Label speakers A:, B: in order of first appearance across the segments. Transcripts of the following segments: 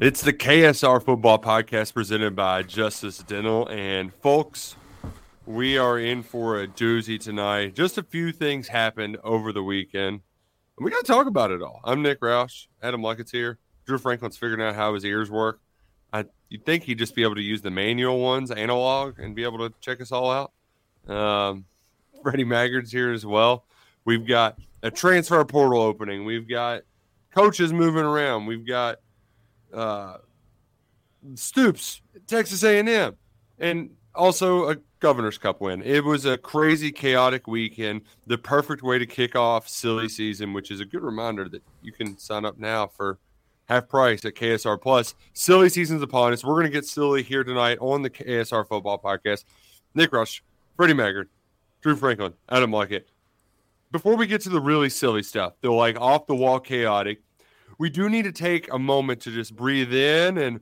A: It's the KSR Football Podcast presented by Justice Dental. And folks, we are in for a doozy tonight. Just a few things happened over the weekend. And we got to talk about it all. I'm Nick Roush. Adam Luckett's here. Drew Franklin's figuring out how his ears work. I you'd think he'd just be able to use the manual ones, analog, and be able to check us all out. Um, Freddie Maggard's here as well. We've got a transfer portal opening. We've got coaches moving around. We've got uh, Stoops, Texas A&M, and also a Governor's Cup win. It was a crazy, chaotic weekend. The perfect way to kick off silly season, which is a good reminder that you can sign up now for half price at KSR Plus. Silly season's upon us. We're going to get silly here tonight on the KSR Football Podcast. Nick Roush, Freddie Maggard, Drew Franklin, Adam Luckett. Before we get to the really silly stuff, the like off the wall chaotic, we do need to take a moment to just breathe in and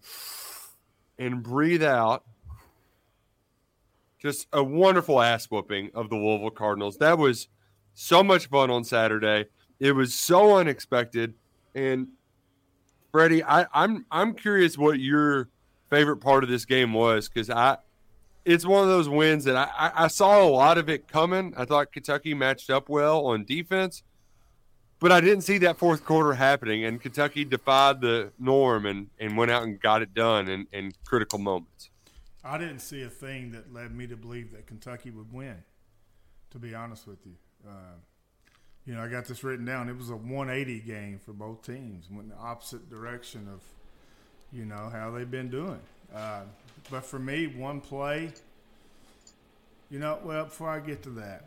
A: and breathe out. Just a wonderful ass whooping of the Louisville Cardinals. That was so much fun on Saturday. It was so unexpected. And Freddie, I, I'm I'm curious what your favorite part of this game was because I it's one of those wins that I, I, I saw a lot of it coming. I thought Kentucky matched up well on defense, but I didn't see that fourth quarter happening, and Kentucky defied the norm and, and went out and got it done in, in critical moments.
B: I didn't see a thing that led me to believe that Kentucky would win, to be honest with you. Uh, you know, I got this written down. It was a 180 game for both teams, went in the opposite direction of, you know, how they've been doing. Uh, but for me, one play, you know, well, before I get to that,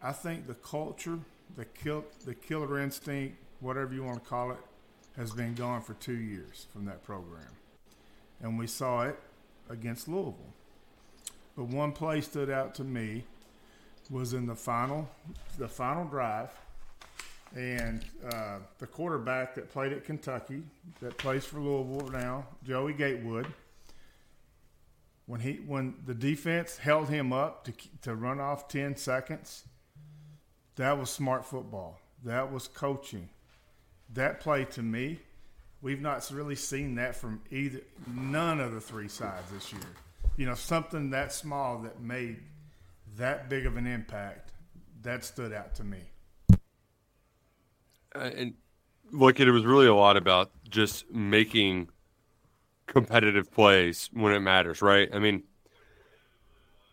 B: I think the culture – the kill the killer instinct, whatever you want to call it, has been gone for two years from that program, and we saw it against Louisville. But one play stood out to me was in the final the final drive, and uh, the quarterback that played at Kentucky that plays for Louisville now, Joey Gatewood. When he when the defense held him up to to run off ten seconds that was smart football. That was coaching. That play to me, we've not really seen that from either none of the three sides this year. You know, something that small that made that big of an impact, that stood out to me.
A: Uh, and look, it was really a lot about just making competitive plays when it matters, right? I mean,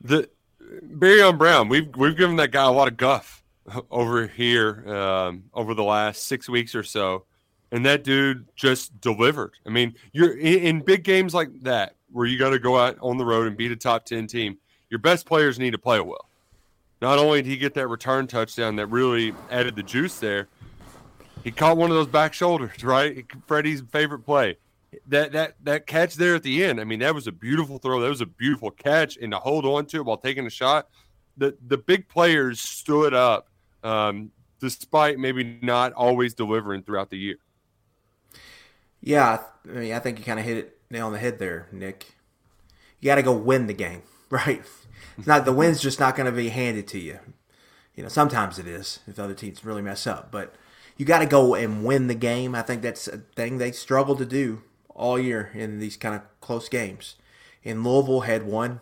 A: the Barion Brown, we've we've given that guy a lot of guff over here um, over the last six weeks or so, and that dude just delivered. I mean, you're in, in big games like that where you got to go out on the road and beat a top ten team. Your best players need to play well. Not only did he get that return touchdown that really added the juice there, he caught one of those back shoulders, right? Freddie's favorite play. That that that catch there at the end. I mean, that was a beautiful throw. That was a beautiful catch, and to hold on to it while taking a shot. The the big players stood up um, despite maybe not always delivering throughout the year.
C: Yeah, I mean, I think you kind of hit it nail on the head there, Nick. You got to go win the game, right? It's not the win's just not going to be handed to you. You know, sometimes it is if other teams really mess up, but you got to go and win the game. I think that's a thing they struggle to do all year in these kind of close games. And Louisville had won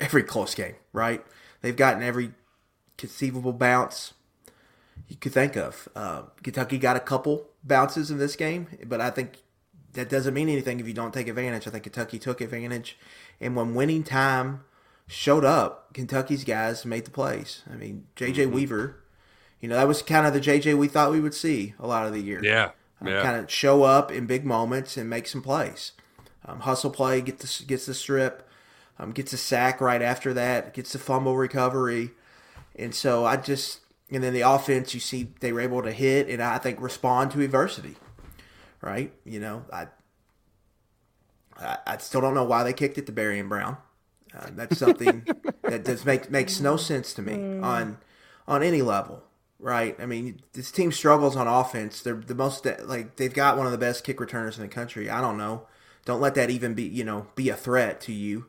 C: every close game, right? They've gotten every conceivable bounce you could think of. Uh, Kentucky got a couple bounces in this game, but I think that doesn't mean anything if you don't take advantage. I think Kentucky took advantage, and when winning time showed up, Kentucky's guys made the plays. I mean, J.J. Mm-hmm. Weaver, you know, that was kind of the J.J. we thought we would see a lot of the year.
A: Yeah,
C: um,
A: yeah.
C: kind of show up in big moments and make some plays. Um, hustle play, get the gets the strip, um, gets a sack right after that, gets the fumble recovery, and so I just and then the offense, you see they were able to hit and I think respond to adversity. Right? You know, I I, I still don't know why they kicked it to Barion Brown. Uh, that's something that just make, makes no sense to me mm. on on any level, right? I mean, this team struggles on offense. They're the most like they've got one of the best kick returners in the country. I don't know. Don't let that even be you know be a threat to you.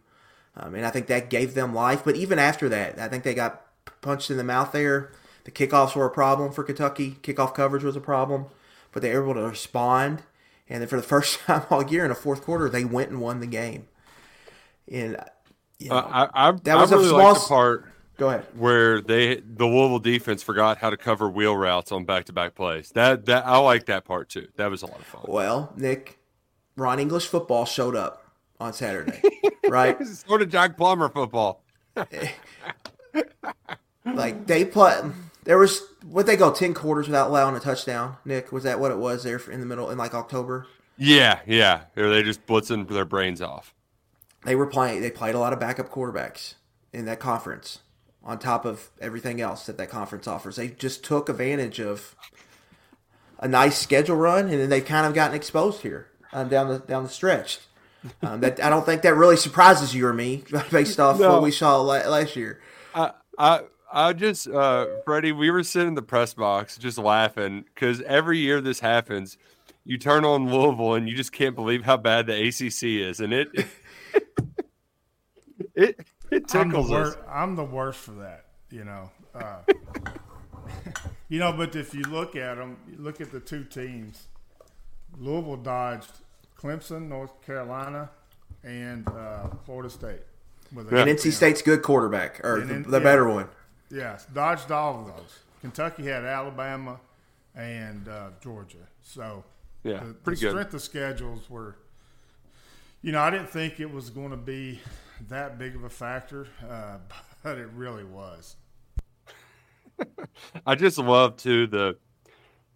C: Um, and I think that gave them life. But even after that, I think they got punched in the mouth there. The kickoffs were a problem for Kentucky. Kickoff coverage was a problem, but they were able to respond And then for the first time all year in the fourth quarter, they went and won the game. And you know,
A: Uh, I, I,
C: That was
A: I
C: a
A: really
C: small
A: like the part
C: go ahead.
A: where they the Louisville defense forgot how to cover wheel routes on back to back plays. That that I like that part too. That was a lot of fun.
C: Well, Nick, Ron English football showed up on Saturday, right?
A: sort of Jack Plummer football.
C: Like they play. There was what they go ten quarters without allowing a touchdown. Nick, was that what it was there in the middle in like October?
A: Yeah, yeah. Or they just blitzing their brains off.
C: They were playing. They played a lot of backup quarterbacks in that conference. On top of everything else that that conference offers, they just took advantage of a nice schedule run, and then they've kind of gotten exposed here um, down the down the stretch. Um, that I don't think that really surprises you or me based off
A: No.
C: what we saw la- last year.
A: I I I just uh Freddie, we were sitting in the press box just laughing because every year this happens, you turn on Louisville and you just can't believe how bad the ACC is, and it it it
B: I'm the,
A: tickles us.
B: worst, I'm the worst for that, you know. Uh, you know, but if you look at them, look at the two teams. Louisville dodged Clemson, North Carolina, and uh, Florida State. With a-
C: And NC State's good quarterback, or
B: And
C: the,
B: then-
C: the
B: yeah.
C: better one.
B: Yes, dodged all of those. Kentucky had Alabama and uh, Georgia. So
A: Yeah,
B: the,
A: pretty
B: the
A: good.
B: strength of schedules were. You know, I didn't think it was going to be that big of a factor, uh, but it really was.
A: I just love too the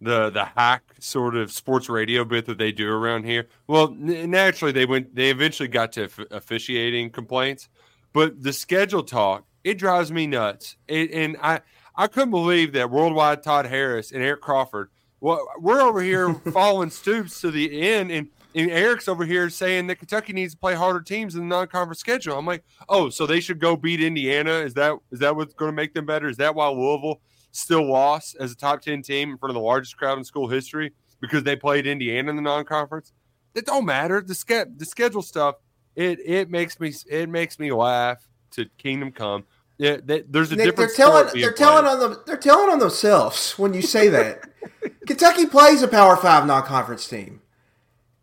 A: the the hack sort of sports radio bit that they do around here. Well, n- naturally they went they eventually got to f- officiating complaints, but the schedule talk it drives me nuts. It, and I I couldn't believe that worldwide Todd Harris and Eric Crawford. Well, we're over here following Stoops to the end, and and Eric's over here saying that Kentucky needs to play harder teams in the non-conference schedule. I'm like, oh, so they should go beat Indiana? Is that is that what's going to make them better? Is that why Louisville still lost as a top ten team in front of the largest crowd in school history because they played Indiana in the non-conference? It don't matter. The ske- the schedule stuff it it makes me it makes me laugh to Kingdom Come. Yeah, they, there's a
C: Nick, they're telling they're telling
A: played.
C: on them they're telling on themselves when you say that. Kentucky plays a Power Five non-conference team,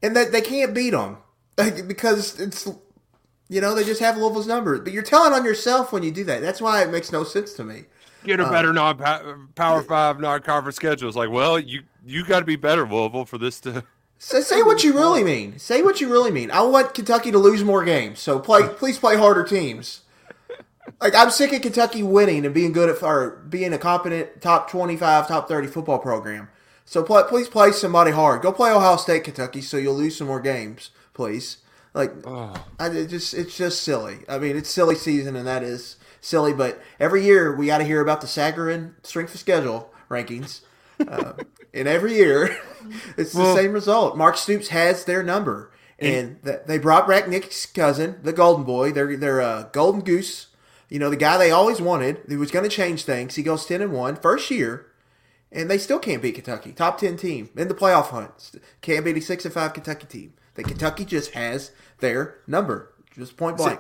C: and that they can't beat them because it's you know they just have Louisville's number. But you're telling on yourself when you do that. That's why it makes no sense to me.
A: get
C: Uh,
A: a better non power five non conference schedule. It's like, well, you you got to be better, Louisville, for this to.
C: So say what you really mean. Say what you really mean. I want Kentucky to lose more games. So play, please play harder teams. Like I'm sick of Kentucky winning and being good at or being a competent top 25, top 30 football program. So play, please play somebody hard. Go play Ohio State, Kentucky, so you'll lose some more games, please. Like I it just it's just silly. I mean, it's silly season, and that is silly. But every year we got to hear about the Sagarin strength of schedule rankings, uh, and every year it's the same result. Mark Stoops has their number, and th- they brought back Nick's cousin, the Golden Boy, their their uh, Golden Goose. You know, the guy they always wanted, who was going to change things. He goes ten and one first year, and they still can't beat Kentucky. Top ten team in the playoff hunt. Can't beat a six and five Kentucky team. The Kentucky just has their number, just point blank.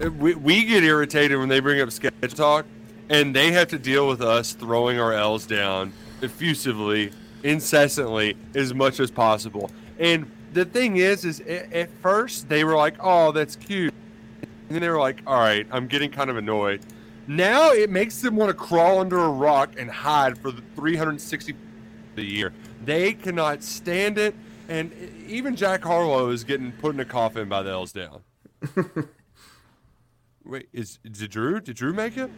A: We, we get irritated when they bring up schedule talk, and they have to deal with us throwing our L's down effusively, incessantly, as much as possible. And the thing is, is at, at first they were like, "Oh, that's cute," and then they were like, "All right, I'm getting kind of annoyed." Now it makes them want to crawl under a rock and hide for the 360 the year. They cannot stand it, and even Jack Harlow is getting put in a coffin by the L's down. Wait, is did Drew? Did Drew make it?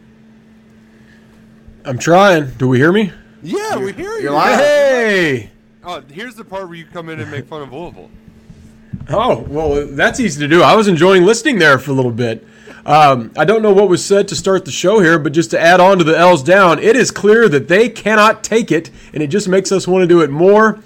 D: I'm trying. Do we hear me?
A: Yeah, we hear you.
C: you're live.
D: Hey!
A: Oh, here's the part where you come in and make fun of Louisville.
D: Oh, well, that's easy to do. I was enjoying listening there for a little bit. Um, I don't know what was said to start the show here, but just to add on to the L's down, it is clear that they cannot take it, and it just makes us want to do it more.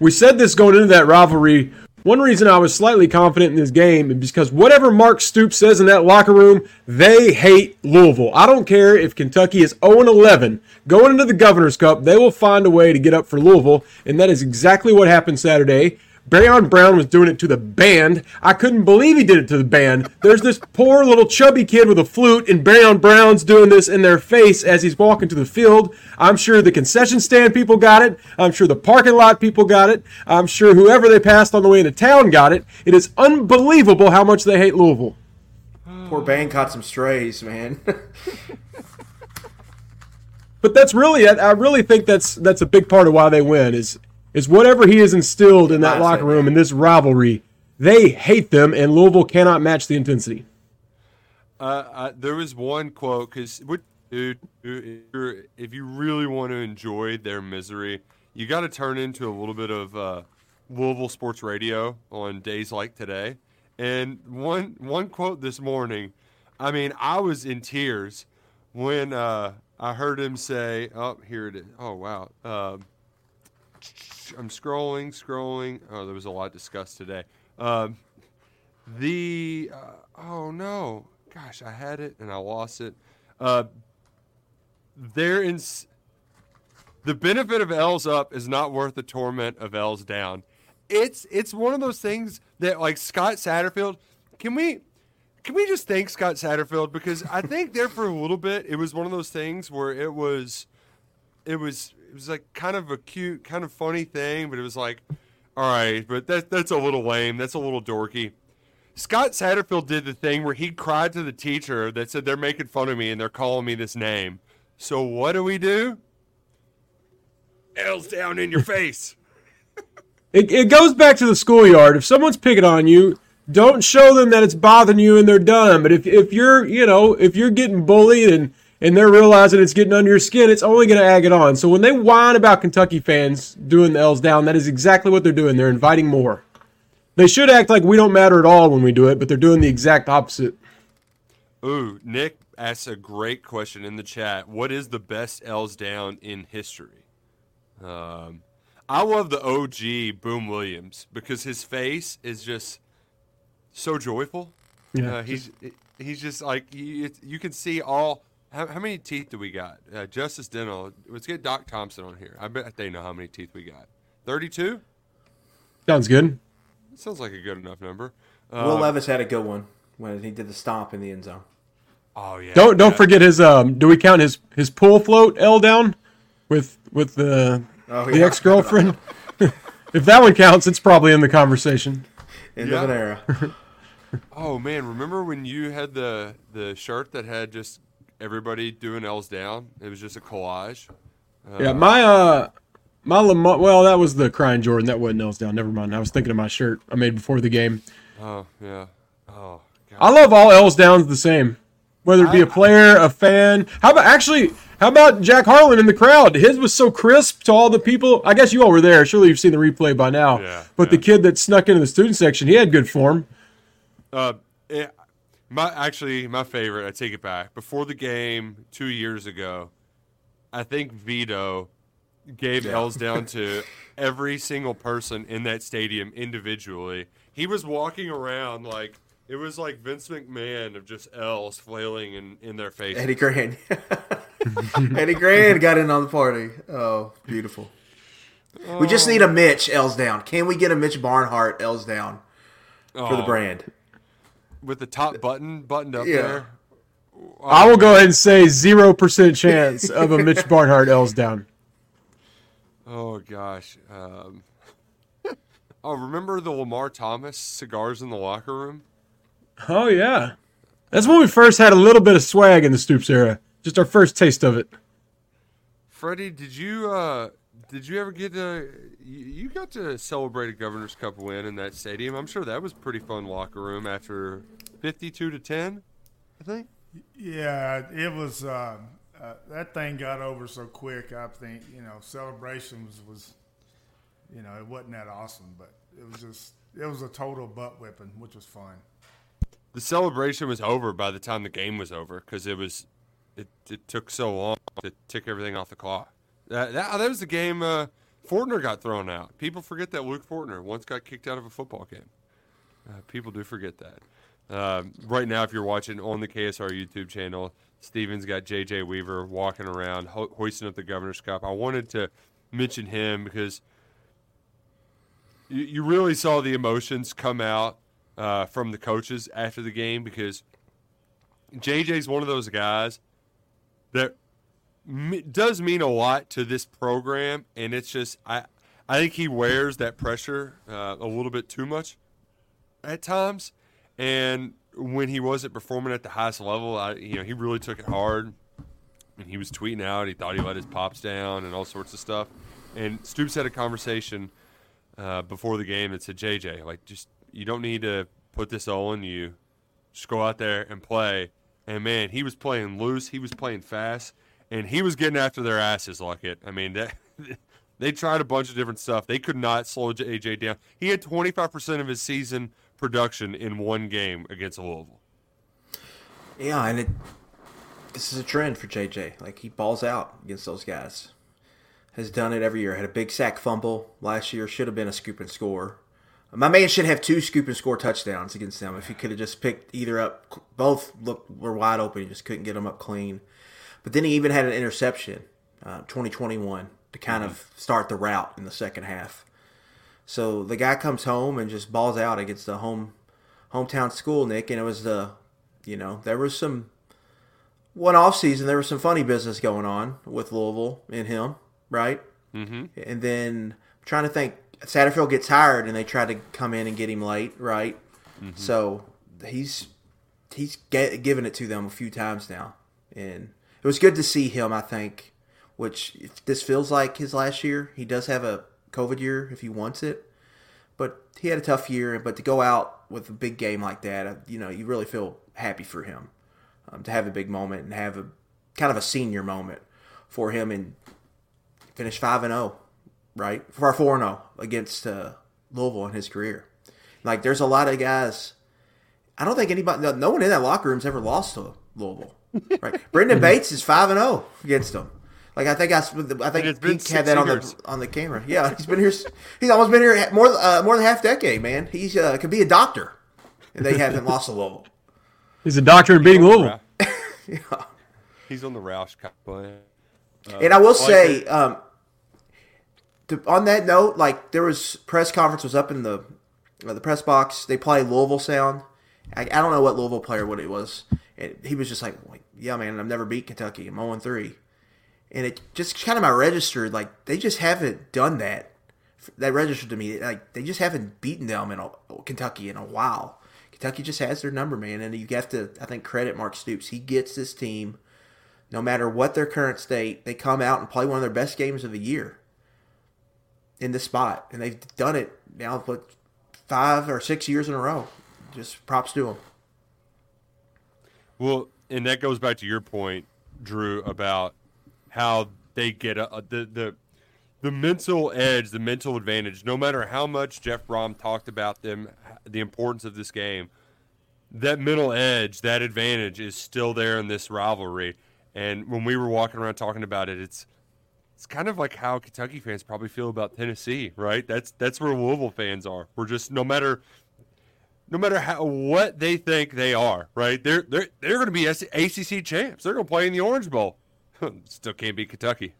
D: We said this going into that rivalry. One reason I was slightly confident in this game is because whatever Mark Stoops says in that locker room, they hate Louisville. I don't care if Kentucky is 0 11 going into the Governor's Cup, they will find a way to get up for Louisville, and that is exactly what happened Saturday. Barion Brown was doing it to the band. I couldn't believe he did it to the band. There's this poor little chubby kid with a flute, and Barion Brown's doing this in their face as he's walking to the field. I'm sure the concession stand people got it. I'm sure the parking lot people got it. I'm sure whoever they passed on the way into town got it. It is unbelievable how much they hate Louisville.
C: Poor band caught some strays, man.
D: But that's really, I, I really think that's that's a big part of why they win is is whatever he has instilled in that locker room
C: man.
D: in this rivalry. They hate them, and Louisville cannot match the intensity.
A: Uh, I, there was one quote because, dude, dude, if, you're, if you really want to enjoy their misery, you got to turn into a little bit of uh, Louisville sports radio on days like today. And one one quote this morning, I mean, I was in tears when uh, I heard him say, "Oh, here it is." Oh, wow. Um, I'm scrolling, scrolling. Oh, there was a lot discussed today. Um, the uh, oh no, gosh, I had it and I lost it. Uh, there in the benefit of L's up is not worth the torment of L's down. It's it's one of those things that like Scott Satterfield. Can we can we just thank Scott Satterfield because I think there for a little bit it was one of those things where it was it was it was like kind of a cute, kind of funny thing, but it was like, all right, but that that's a little lame. That's a little dorky. Scott Satterfield did the thing where he cried to the teacher that said they're making fun of me and they're calling me this name. So what do we do? L's down in your face.
D: It, it goes back to the schoolyard. If someone's picking on you, don't show them that it's bothering you and they're done. But if, if you're, you know, if you're getting bullied and, and they're realizing it's getting under your skin, it's only going to ag it on. So when they whine about Kentucky fans doing the L's down, that is exactly what they're doing. They're inviting more. They should act like we don't matter at all when we do it, but they're doing the exact opposite.
A: Ooh, Nick asks a great question in the chat. What is the best L's down in history? Um, I love the OG Boom Williams because his face is just so joyful.
D: Yeah,
A: uh, he's he's just like you, you can see all. How, how many teeth do we got? Uh, Justice Dental. Let's get Doc Thompson on here. I bet they know how many teeth we got. Thirty-two.
D: Sounds good.
A: Sounds like a good enough number.
C: Will
A: Uh,
C: Levis had a good one when he did the stomp in the end zone.
A: oh yeah.
D: Don't don't
A: yeah.
D: forget his um. Do we count his his pool float L down with with the
C: Oh,
D: the
C: yeah.
D: ex girlfriend? if that one counts, it's probably in the conversation.
C: End
A: Yeah.
C: of an era.
A: Oh man, remember when you had the the shirt that had just everybody doing L's down? It was just a collage.
D: Yeah, my uh my Lamar. Well, that was the crying Jordan. That wasn't L's down. Never mind. I was thinking of my shirt I made before the game.
A: Oh yeah. Oh god.
D: I love all L's downs the same. Whether it be a player, a fan. How about actually? How about Jack Harlan in the crowd? His was so crisp to all the people. I guess you all were there. Surely you've seen the replay by now.
A: Yeah,
D: but the kid that snuck into the student section, he had good form.
A: Uh, my actually my favorite. I take it back. Before the game two years ago, I think Vito gave L's down to every single person in that stadium individually. He was walking around like it was like Vince McMahon of just L's flailing in, in their face.
C: Eddie Gran. Eddie Gran got in on the party. Oh, beautiful. We just need a oh. Mitch L's down. Can we get a Mitch Barnhart L's down for the
A: Oh,
C: brand?
A: With the top button buttoned up
C: Yeah.
A: there.
D: I will go ahead and say zero percent chance of a Mitch Barnhart L's down.
A: Oh gosh. Um, oh, remember the Lamar Thomas cigars in the locker room?
D: Oh yeah, that's when we first had a little bit of swag in the Stoops era. Just our first taste of it.
A: Freddie, did you uh, did you ever get to you, you got to celebrate a Governor's Cup win in that stadium? I'm sure that was pretty fun locker room after 52 to 10. I think.
B: Yeah, it was. Uh, uh, that thing got over so quick. I think you know celebrations was, you know, it wasn't that awesome, but it was just it was a total butt whipping, which was fun.
A: The celebration was over by the time the game was over because it was it, it took so long to tick everything off the clock. That that, that was the game. Uh, Fortner got thrown out. People forget that Luke Fortner once got kicked out of a football game. Uh, people do forget that. Um, right now, if you're watching on the KSR YouTube channel, Steven's got JJ Weaver walking around ho- hoisting up the Governor's Cup. I wanted to mention him because you, you really saw the emotions come out uh, from the coaches after the game because JJ's one of those guys that does mean a lot to this program, and it's just I I think he wears that pressure uh, a little bit too much at times, and when he wasn't performing at the highest level, I you know he really took it hard, and he was tweeting out he thought he let his pops down and all sorts of stuff, and Stoops had a conversation uh, before the game that said JJ like just you don't need to put this all on you, just go out there and play, and man he was playing loose, he was playing fast, and he was getting after their asses like it. I mean that. They tried a bunch of different stuff. They could not slow AJ down. He had 25% of his season production in one game against Louisville.
C: Yeah, and it this is a trend for JJ. Like he balls out against those guys. Has done it every year. Had a big sack fumble last year. Should have been a scoop and score. My man should have two scoop and score touchdowns against them if he could have just picked either up. Both look were wide open. He just couldn't get them up clean. But then he even had an interception, uh, 2021 to kind of start the route in the second half. So the guy comes home and just balls out against the home hometown school, Nick, and it was the you know, there was some one off season there was some funny business going on with Louisville and him, right? Mm-hmm. And then I'm trying to think Satterfield gets hired and they try to come in and get him late, right? Mm-hmm. So he's he's get, given it to them a few times now, and it was good to see him. I think which this feels like his last year. He does have a COVID year if he wants it, but he had a tough year. But to go out with a big game like that, uh, you know, you really feel happy for him um, to have a big moment and have a kind of a senior moment for him and finish five and zero, oh, right? For four and zero oh against uh, Louisville in his career. Like, there's a lot of guys. I don't think anybody, no one in that locker room's ever lost to Louisville, right? Brendan Bates is five and zero against them. Like I think I, I think Pete had that on the on the camera. Yeah, he's been here. He's almost been here more uh, more than half decade, man. He's uh, could be a doctor, and they haven't lost a Louisville.
D: He's a doctor in being Louisville.
A: yeah. He's on the Roush plan.
C: Uh, and I will say, um, to, on that note, like there was press conference was up in the uh, the press box. They play Louisville sound. I, I don't know what Louisville player what it was. And he was just like, "Yeah, man, I've never beat Kentucky. I'm 0 3." and it just kind of my registered like they just haven't done that. That registered to me like they just haven't beaten them in a, Kentucky in a while. Kentucky just has their number, man, and you have to I think credit Mark Stoops. He gets this team, no matter what their current state, they come out and play one of their best games of the year in this spot, and they've done it now for five or six years in a row. Just props to them.
A: Well, and that goes back to your point, Drew, about how they get a, a, the the the mental edge, the mental advantage. No matter how much Jeff Brohm talked about them, the importance of this game, that mental edge, that advantage is still there in this rivalry. And when we were walking around talking about it, it's it's kind of like how Kentucky fans probably feel about Tennessee, right? That's that's where Louisville fans are. We're just no matter no matter how what they think they are, right? They're they're they're going to be ACC champs. They're going to play in the Orange Bowl. Still can't beat Kentucky.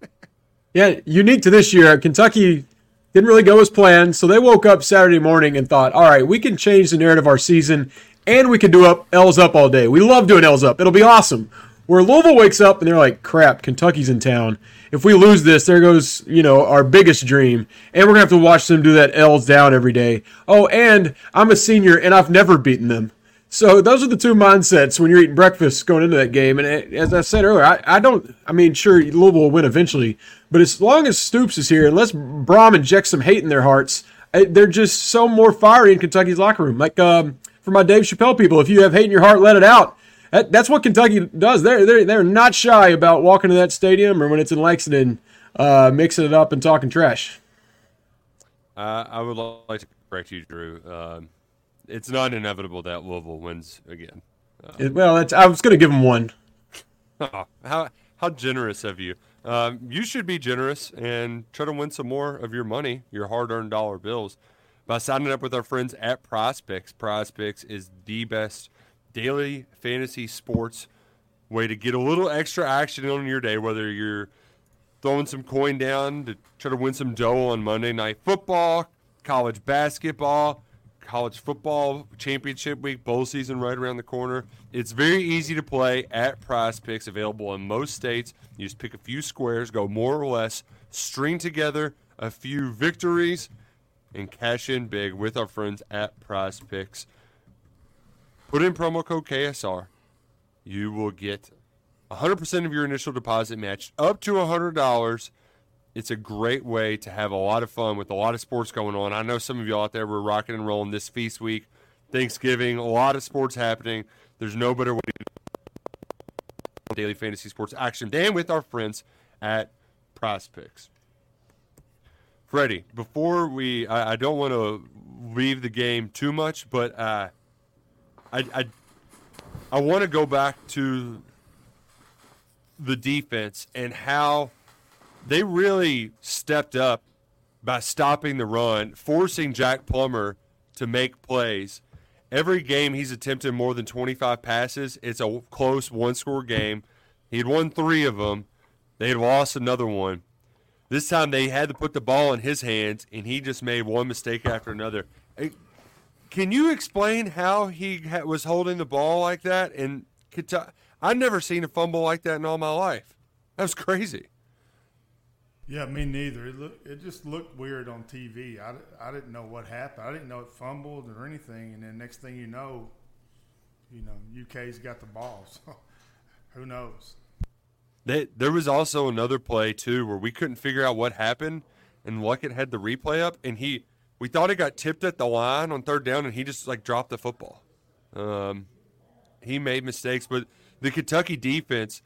D: yeah, unique to this year, Kentucky didn't really go as planned, so they woke up Saturday morning and thought, all right, we can change the narrative of our season and we can do up L's up all day. We love doing L's up. It'll be awesome. Where Louisville wakes up and they're like, crap, Kentucky's in town. If we lose this, there goes, you know, our biggest dream. And we're going to have to watch them do that L's down every day. Oh, and I'm a senior and I've never beaten them. So those are the two mindsets when you're eating breakfast going into that game. And as I said earlier, I, I don't. I mean, sure, Louisville will win eventually, but as long as Stoops is here, unless Brohm injects some hate in their hearts, they're just so more fiery in Kentucky's locker room. Like um, for my Dave Chappelle people, if you have hate in your heart, let it out. That, that's what Kentucky does. They're they're they're not shy about walking to that stadium or when it's in Lexington, uh, mixing it up and talking trash.
A: Uh, I would like to correct you, Drew. Um, it's not inevitable that Louisville wins again.
D: Uh, it, well, I was going to give them one.
A: Oh, how how generous of you! Um, you should be generous and try to win some more of your money, your hard-earned dollar bills, by signing up with our friends at PrizePicks. PrizePicks is the best daily fantasy sports way to get a little extra action on your day, whether you're throwing some coin down to try to win some dough on Monday Night Football, college basketball, college football championship week, bowl season right around the corner. It's very easy to play at Prize Picks, available in most states. You just pick a few squares, go more or less, string together a few victories, and cash in big with our friends at Prize Picks. Put in promo code KSR. You will get 100% of your initial deposit matched up to $100 it's a great way to have a lot of fun with a lot of sports going on. I know some of y'all out there were rocking and rolling this feast week, Thanksgiving, a lot of sports happening. There's no better way to do daily fantasy sports action than with our friends at Prize Picks. Freddie, before we, I, I don't want to leave the game too much, but uh, I, I, I want to go back to the defense and how they really stepped up by stopping the run, forcing Jack Plummer to make plays. Every game he's attempted more than 25 passes. It's a close one score game. He had won three of them. They had lost another one. This time they had to put the ball in his hands, and he just made one mistake after another. Can you explain how he was holding the ball like that? And I've never seen a fumble like that in all my life. That was crazy.
B: Yeah, me neither. It look, it just looked weird on TV. I, I didn't know what happened. I didn't know it fumbled or anything. And then next thing you know, you know, UK's got the ball. So who knows?
A: They, there was also another play too where we couldn't figure out what happened, and Luckett had the replay up, and he we thought it got tipped at the line on third down, and he just like dropped the football. Um, he made mistakes, but the Kentucky defense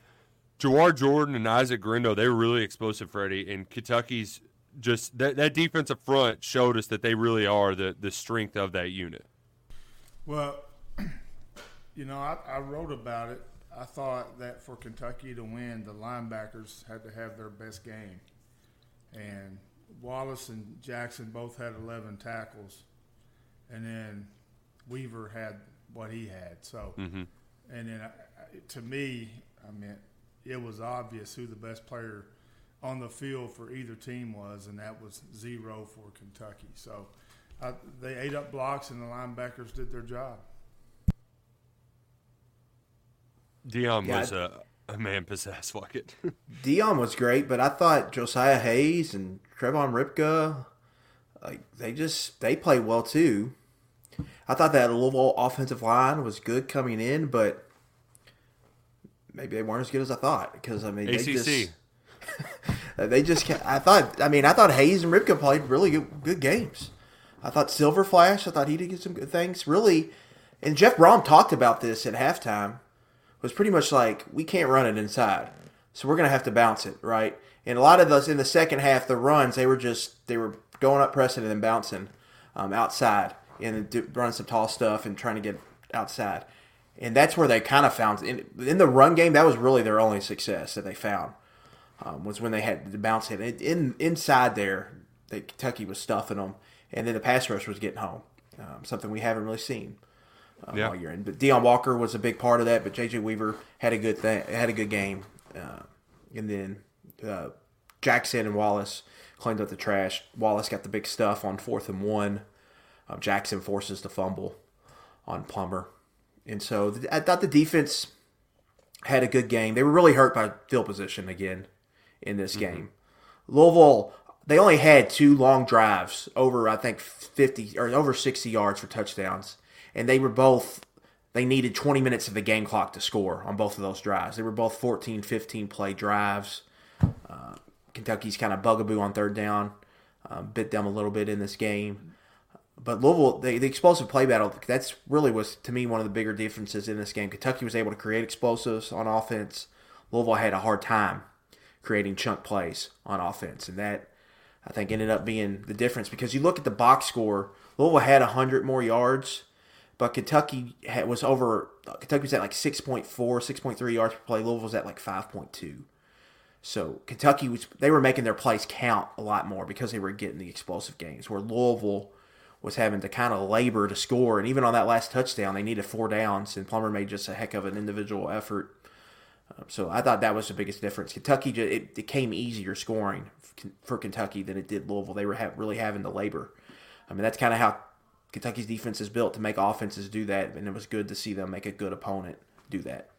A: Jawhar Jordan and Isaac Guerendo, they were really explosive, Freddie. And Kentucky's just that, that defensive front showed us that they really are the, the strength of that unit.
B: Well, you know, I, I wrote about it. I thought that for Kentucky to win, the linebackers had to have their best game. And Wallace and Jackson both had 11 tackles. And then Weaver had what he had. So, mm-hmm. and then I, to me, I mean, it was obvious who the best player on the field for either team was, and that was zero for Kentucky. So uh, they ate up blocks, and the linebackers did their job.
A: Deone yeah, was a, a man possessed. Fuck it.
C: Deone was great, but I thought Josaih Hayes and Tre'Vonn Rybka, like they just they played well too. I thought that Louisville offensive line was good coming in, but maybe they weren't as good as I thought because I mean ACC. They just, they just I thought I mean I thought Hayes and Ripka played really good, good games. I thought Silver Flash I thought he did get some good things really, and Jeff Brohm talked about this at halftime. Was pretty much like we can't run it inside, so we're gonna have to bounce it right. And a lot of those in the second half, the runs they were just they were going up pressing and then bouncing um, outside and running some tall stuff and trying to get outside and that's where they kind of found in, in, the run game. That was really their only success that they found um, was when they had the bounce hit in inside there. That Kentucky was stuffing them, and then the pass rush was getting home. Um, something we haven't really seen uh, yeah. all year. And but Deone Walker was a big part of that. But JJ Weaver had a good thing, had a good game, uh, and then uh, Jackson and Wallace cleaned up the trash. Wallace got the big stuff on fourth and one. Uh, Jackson forces the fumble on Plummer. And so I thought the defense had a good game. They were really hurt by field position again in this mm-hmm. game. Louisville, they only had two long drives over, I think, 50 or over 60 yards for touchdowns. And they were both, they needed 20 minutes of the game clock to score on both of those drives. They were both 14, 15 play drives. Uh, Kentucky's kind of bugaboo on third down uh, bit them a little bit in this game. But Louisville, the, the explosive play battle, that's really was to me one of the bigger differences in this game. Kentucky was able to create explosives on offense. Louisville had a hard time creating chunk plays on offense, and that I think ended up being the difference because you look at the box score, Louisville had hundred more yards, but Kentucky had, was over. Kentucky was at like 6.4, 6.3 yards per play. Louisville was at like 5.2. So Kentucky was they were making their plays count a lot more because they were getting the explosive games. Where Louisville was having to kind of labor to score. And even on that last touchdown, they needed four downs, and Plummer made just a heck of an individual effort. Um, so I thought that was the biggest difference. Kentucky, it, it came easier scoring for Kentucky than it did Louisville. They were ha- really having to labor I mean, that's kind of how Kentucky's defense is built to make offenses do that, and it was good to see them make a good opponent do that.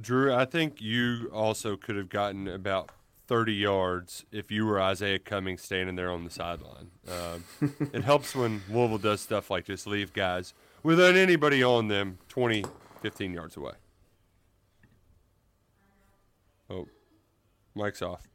A: Drew, I think you also could have gotten about 30 yards if you were Izayah Cummings standing there on the sideline. Uh, it helps when Louisville does stuff like this, leave guys without anybody on them 20, 15 yards away. Oh, mic's off.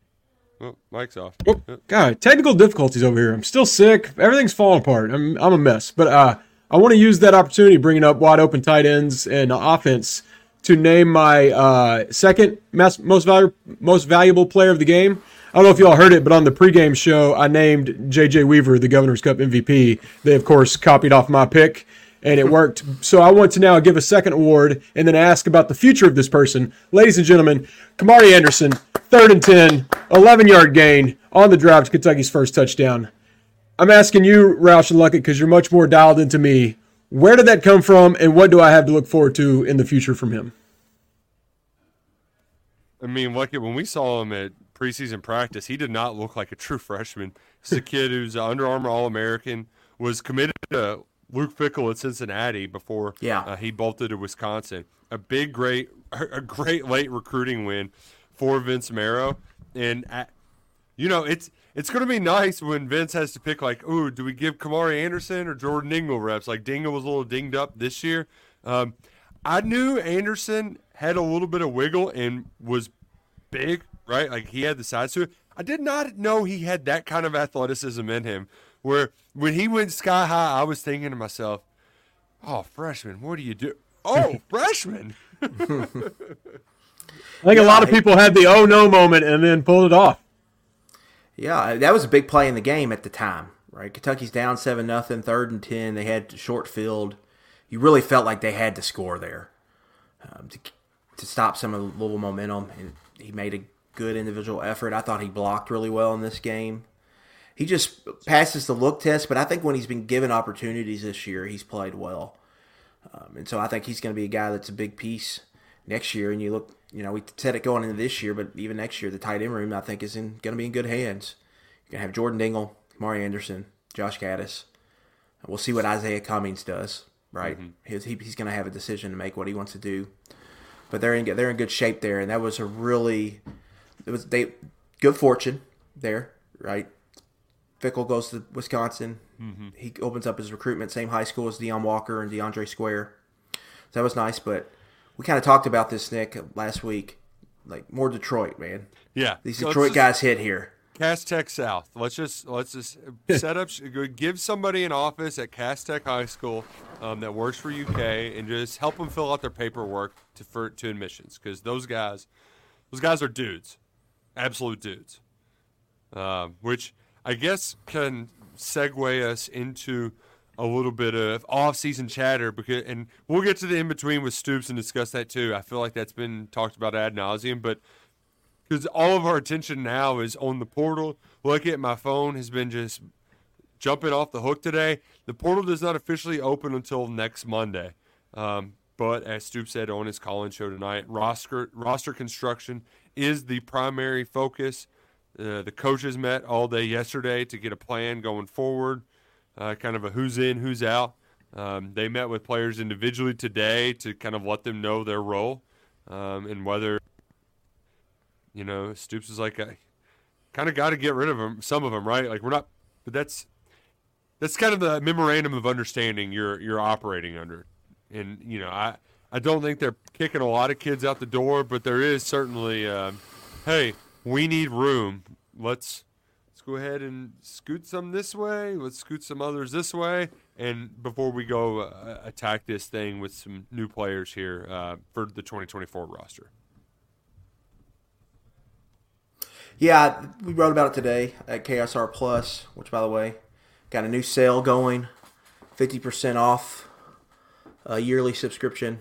A: Oh, mic's off.
D: Oh, God, technical difficulties over here. I'm still sick. Everything's falling apart. I'm, I'm a mess. But uh, I want to use that opportunity, bringing up wide open tight ends and offense, to name my uh, second most valuable most valuable player of the game. I don't know if y'all heard it, but on the pregame show, I named J.J. Weaver the Governor's Cup MVP. They, of course, copied off my pick, and it worked. So I want to now give a second award and then ask about the future of this person. Ladies and gentlemen, Khamari Anderson, third and 10, 11 yard gain on the drive to Kentucky's first touchdown. I'm asking you, Roush and Luckett, because you're much more dialed into me. Where did that come from, and what do I have to look forward to in the future from him?
A: I mean, Luckett, when we saw him at preseason practice, he did not look like a true freshman. He's a kid who's an Under Armour All American, was committed to Luke Fickell at Cincinnati before
C: yeah.
A: uh, he bolted to Wisconsin. A big, great, a great late recruiting win for Vince Marrow, and uh, you know it's it's going to be nice when Vince has to pick like, oh, do we give Khamari Anderson or Jordan Dingle reps? Like Dingle was a little dinged up this year. Um, I knew Anderson had a little bit of wiggle and was big, right? Like he had the size to it. I did not know he had that kind of athleticism in him. Where when he went sky high, I was thinking to myself, "Oh, freshman, what do you do? Oh, freshman."
D: I think yeah, a lot of people had the oh no moment and then pulled it off.
C: Yeah, that was a big play in the game at the time, right? Kentucky's down seven nothing, third and ten. They had short field. You really felt like they had to score there um, to to stop some of the Louisville momentum. And he made a good individual effort. I thought he blocked really well in this game. He just passes the look test, but I think when he's been given opportunities this year, he's played well. Um, and so I think he's going to be a guy that's a big piece next year. And you look, you know, we said it going into this year, but even next year, the tight end room I think is in going to be in good hands. You're going to have Jordan Dingle, Mari Anderson, Josh Kattus. We'll see what Izayah Cummings does. Right, mm-hmm. he's, he, he's going to have a decision to make what he wants to do but they're in they're in good shape there, and that was a really it was they good fortune there, right? Fickell goes to Wisconsin. Mm-hmm. He opens up his recruitment, same high school as Deone Walker and DeAndre Square. So that was nice, but we kind of talked about this Nick last week, like more Detroit, man.
A: Yeah,
C: these so Detroit just, guys hit here.
A: Cass Tech South. Let's just let's just set up. Give somebody an office at Cass Tech High School um, that works for UK and just help them fill out their paperwork to for to admissions because those guys, those guys are dudes, absolute dudes. Uh, which I guess can segue us into a little bit of off-season chatter because, and we'll get to the in between with Stoops and discuss that too. I feel like that's been talked about ad nauseum, but because all of our attention now is on the portal. Look at my phone has been just jumping off the hook today. The portal does not officially open until next Monday. Um, but as Stoop said on his call-in show tonight, roster roster construction is the primary focus. Uh, the coaches met all day yesterday to get a plan going forward, uh, kind of a who's in, who's out. Um, they met with players individually today to kind of let them know their role um, and whether, you know, Stoops is like, I kind of got to get rid of them, some of them, right? Like we're not, but that's that's kind of the memorandum of understanding you're you're operating under. And you know, I I don't think they're kicking a lot of kids out the door, but there is certainly, uh, hey, we need room. Let's let's go ahead and scoot some this way. Let's scoot some others this way. And before we go uh, attack this thing with some new players here uh, for the 2024 roster.
C: Yeah, we wrote about it today at KSR Plus, which, by the way, Got a new sale going, 50% off a yearly subscription.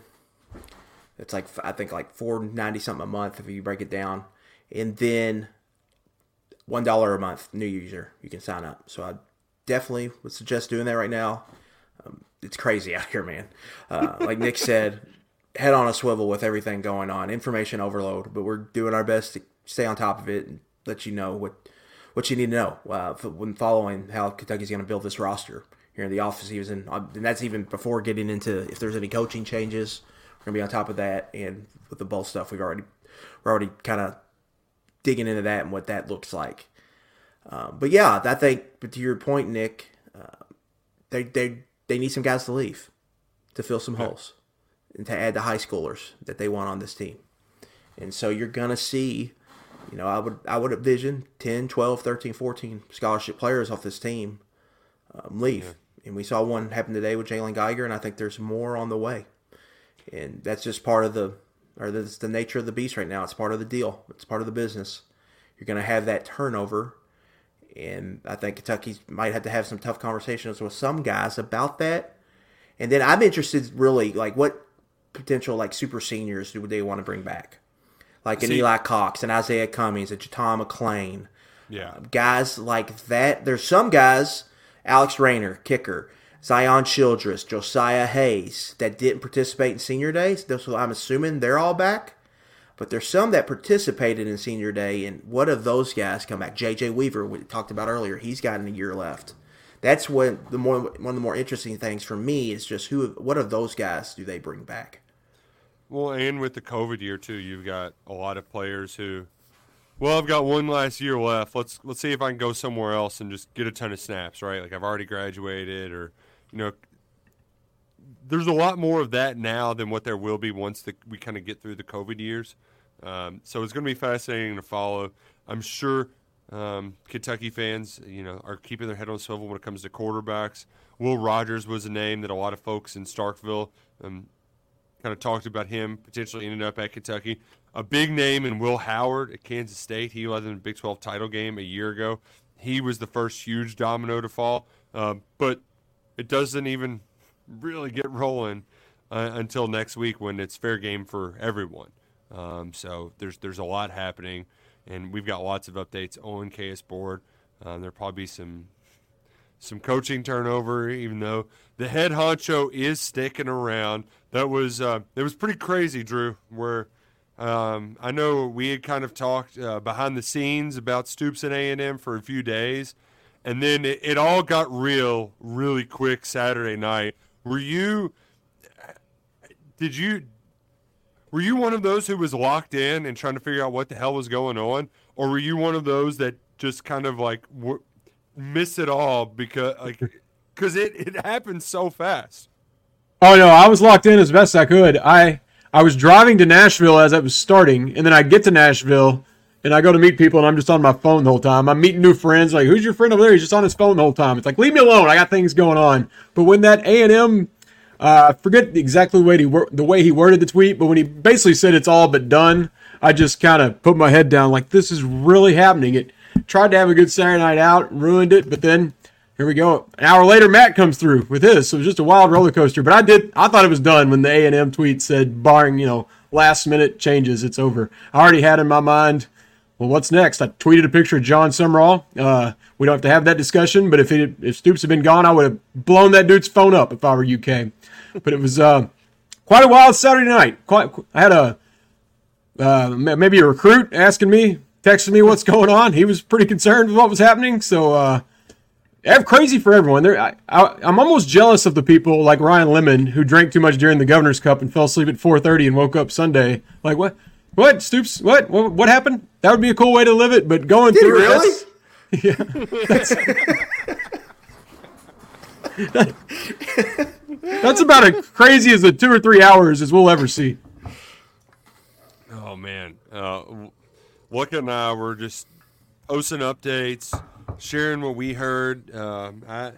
C: It's like I think like four ninety something a month if you break it down, and then one dollar a month new user you can sign up. So I definitely would suggest doing that right now. Um, it's crazy out here, man. Uh, like Nick said, head on a swivel with everything going on, information overload. But we're doing our best to stay on top of it and let you know what what you need to know uh, when following how Kentucky's going to build this roster here in the office season, uh, and that's even before getting into if there's any coaching changes. We're gonna be on top of that, and with the bowl stuff, we've already we're already kind of digging into that and what that looks like. Um, but yeah, I think, but to your point, Nick, uh, they they they need some guys to leave to fill some yeah. holes and to add the high schoolers that they want on this team. And so you're gonna see, you know, I would I would envision 10, 12, 13, 14 scholarship players off this team um, leave. Yeah. And we saw one happen today with Jalen Geiger, and I think there's more on the way. And that's just part of the, or that's the nature of the beast right now. It's part of the deal. It's part of the business. You're going to have that turnover, and I think Kentucky might have to have some tough conversations with some guys about that. And then I'm interested, really, like what potential like super seniors do they want to bring back, like an See, Eli Cox and Izayah Cummings and John McClain.
A: Yeah,
C: guys like that. There's some guys Alex Raynor, kicker, Zion Childress, Josaih Hayes, that didn't participate in senior days. So I'm assuming they're all back. But there's some that participated in senior day, and what of those guys come back? J.J. Weaver, we talked about earlier, he's got a year left. That's what the more one of the more interesting things for me is just who, what of those guys do they bring back?
A: Well, and with the COVID year too, you've got a lot of players who well, I've got one last year left. Let's let's see if I can go somewhere else and just get a ton of snaps, right? Like I've already graduated, or you know, there's a lot more of that now than what there will be once the, we kind of get through the COVID years. Um, so it's going to be fascinating to follow. I'm sure um, Kentucky fans, you know, are keeping their head on swivel when it comes to quarterbacks. Will Rogers was a name that a lot of folks in Starkville um, kind of talked about him potentially ending up at Kentucky a big name in Will Howard at Kansas State. He was in the Big 12 title game a year ago. He was the first huge domino to fall, uh, but it doesn't even really get rolling uh, until next week when it's fair game for everyone. Um, so there's there's a lot happening, and we've got lots of updates on KS Board. Uh, there'll probably be some some coaching turnover, even though the head honcho is sticking around. That was uh, it was pretty crazy, Drew. Where um, I know we had kind of talked uh, behind the scenes about Stoops and A and M for a few days, and then it, it, all got real really quick Saturday night. Were you? Did you? Were you one of those who was locked in and trying to figure out what the hell was going on, or were you one of those that just kind of like w- missed it all because like because it it happened so fast?
D: Oh no, I was locked in as best I could. I I was driving to Nashville as I was starting, and then I get to Nashville and I go to meet people and I'm just on my phone the whole time. I'm meeting new friends. Like, who's your friend over there? He's just on his phone the whole time. It's like, leave me alone. I got things going on. But when that A and M, uh, I forget exactly the way he the way he worded the tweet, but when he basically said it's all but done, I just kind of put my head down. Like, this is really happening. It tried to have a good Saturday night out, ruined it, but then here we go. An hour later, Matt comes through with his. So it was just a wild roller coaster. But I did. I thought it was done when the A and M tweet said, barring you know last minute changes, it's over. I already had in my mind. Well, what's next? I tweeted a picture of Jon Sumrall. Uh, we don't have to have that discussion, but if it, if Stoops had been gone, I would have blown that dude's phone up if I were UK. But it was uh, quite a wild Saturday night. Quite, I had a uh, maybe a recruit asking me, texting me what's going on. He was pretty concerned with what was happening, so uh, crazy for everyone. There, I, am almost jealous of the people like Ryan Lemond who drank too much during the Governor's Cup and fell asleep at 4:30 and woke up Sunday. Like what? What Stoops? What? What, what happened? That would be a cool way to live it. But going
C: Did
D: through
C: really?
D: That's, yeah. That's, that's about as crazy as the two or three hours as we'll ever see.
A: Oh man, uh, Luca and I were just posting updates sharing what we heard. Um, I